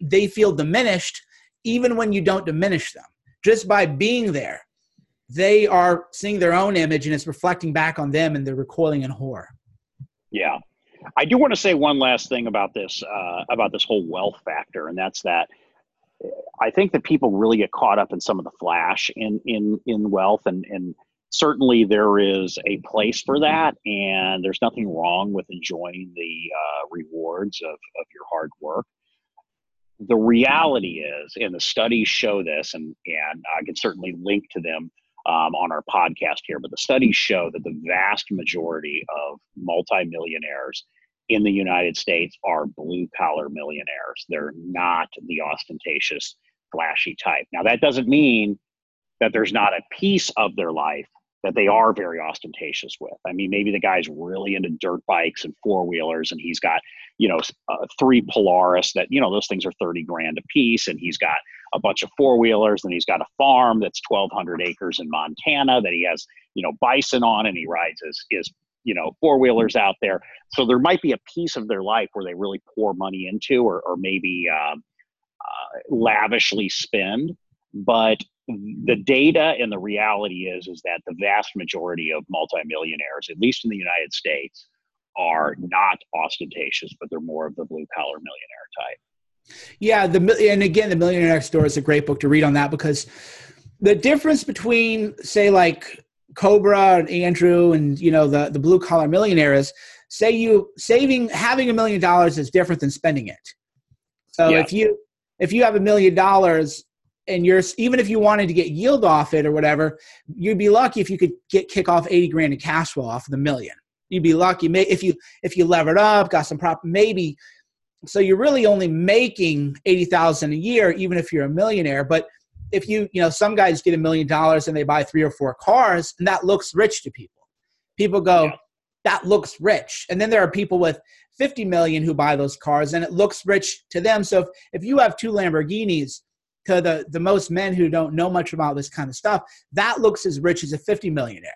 [SPEAKER 1] they feel diminished even when you don't diminish them. Just by being there, they are seeing their own image and it's reflecting back on them and they're recoiling in horror.
[SPEAKER 2] Yeah. I do want to say one last thing about this uh, about this whole wealth factor, and that's that I think that people really get caught up in some of the flash in in in wealth and and certainly there is a place for that and there's nothing wrong with enjoying the uh, rewards of, of your hard work the reality is and the studies show this and, and i can certainly link to them um, on our podcast here but the studies show that the vast majority of multimillionaires in the United States are blue collar millionaires. They're not the ostentatious, flashy type. Now, that doesn't mean that there's not a piece of their life that they are very ostentatious with. I mean, maybe the guy's really into dirt bikes and four wheelers, and he's got, you know, uh, three Polaris that, you know, those things are 30 grand a piece, and he's got a bunch of four wheelers, and he's got a farm that's 1,200 acres in Montana that he has, you know, bison on, and he rides his, his you know, four wheelers out there. So there might be a piece of their life where they really pour money into or, or maybe um, uh, lavishly spend. But the data and the reality is is that the vast majority of multimillionaires, at least in the United States, are not ostentatious, but they're more of the blue collar millionaire type.
[SPEAKER 1] Yeah, the and again, the Millionaire Next Door is a great book to read on that because the difference between, say, like Cobra and Andrew and you know the the blue collar millionaire is, say you saving having a million dollars is different than spending it. So yeah. if you if you have a million dollars and you're even if you wanted to get yield off it or whatever, you'd be lucky if you could get kick off eighty grand in cash flow off of the million. You'd be lucky if you if you levered up, got some prop maybe. So you're really only making eighty thousand a year, even if you're a millionaire. But if you you know some guys get a million dollars and they buy three or four cars, and that looks rich to people. People go, yeah. that looks rich, and then there are people with 50 million who buy those cars and it looks rich to them so if, if you have two lamborghinis to the, the most men who don't know much about this kind of stuff, that looks as rich as a 50 millionaire.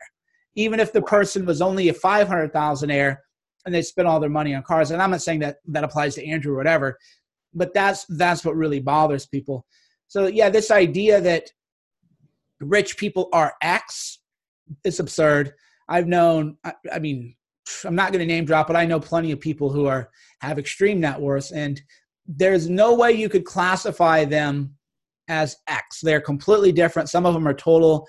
[SPEAKER 1] Even if the person was only a 500,000 air and they spent all their money on cars. And I'm not saying that that applies to Andrew or whatever, but that's, that's what really bothers people. So yeah, this idea that rich people are X is absurd. I've known, I, I mean, I'm not going to name drop, but I know plenty of people who are have extreme net worths, and there's no way you could classify them as X. They're completely different. Some of them are total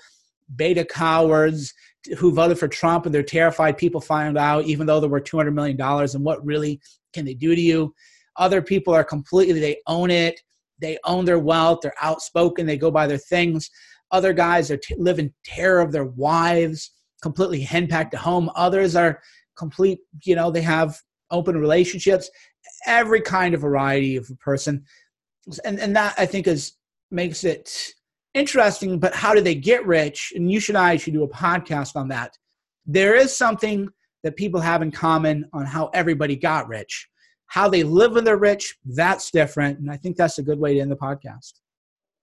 [SPEAKER 1] beta cowards who voted for Trump and they're terrified people find out, even though there were $200 million, and what really can they do to you? Other people are completely, they own it. They own their wealth. They're outspoken. They go by their things. Other guys are t- live in terror of their wives, completely henpecked at home. Others are complete, you know, they have open relationships. Every kind of variety of a person. And, and that I think is makes it interesting, but how do they get rich? And you should I should do a podcast on that. There is something that people have in common on how everybody got rich. How they live when they're rich, that's different. And I think that's a good way to end the podcast.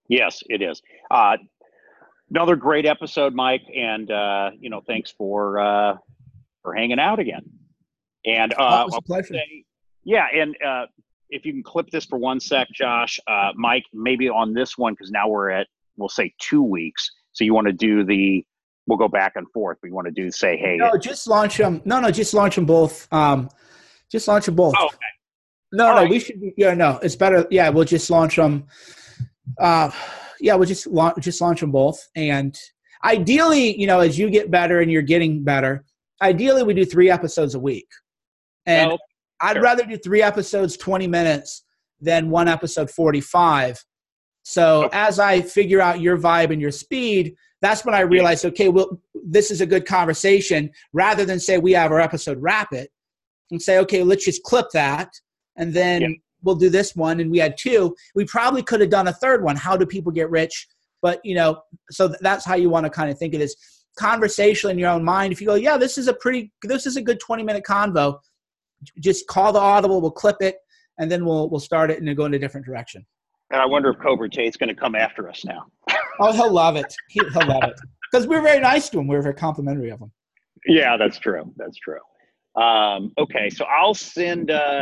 [SPEAKER 2] Yes, it is. Uh, another great episode, Mike. And, uh, you know, thanks for, uh, for hanging out again. And, uh,
[SPEAKER 1] oh, pleasure. Say,
[SPEAKER 2] yeah. And, uh, if you can clip this for one sec, Josh, uh, Mike, maybe on this one, because now we're at, we'll say two weeks. So you want to do the, we'll go back and forth. We want to do say, hey.
[SPEAKER 1] No, just launch them. No, no, just launch them both. Um, just launch them both.
[SPEAKER 2] Oh, okay.
[SPEAKER 1] No, All no, right. we should. Yeah, no, it's better. Yeah, we'll just launch them. Uh, yeah, we'll just launch, just launch them both. And ideally, you know, as you get better and you're getting better, ideally we do three episodes a week. And well, I'd sure. rather do three episodes, 20 minutes, than one episode, 45. So okay. as I figure out your vibe and your speed, that's when I realized, okay, well, this is a good conversation. Rather than say we have our episode, wrap it, and say, okay, let's just clip that, and then yeah. we'll do this one. And we had two. We probably could have done a third one. How do people get rich? But you know, so that's how you want to kind of think of this conversation in your own mind. If you go, yeah, this is a pretty, this is a good 20 minute convo just call the audible. We'll clip it, and then we'll we'll start it and then go in a different direction.
[SPEAKER 2] And I wonder if Cobra Tate's going to come after us now.
[SPEAKER 1] oh, he'll love it. He'll, he'll love it because we're very nice to him. We're very complimentary of him.
[SPEAKER 2] Yeah, that's true. That's true. Um, okay, so I'll send. Uh,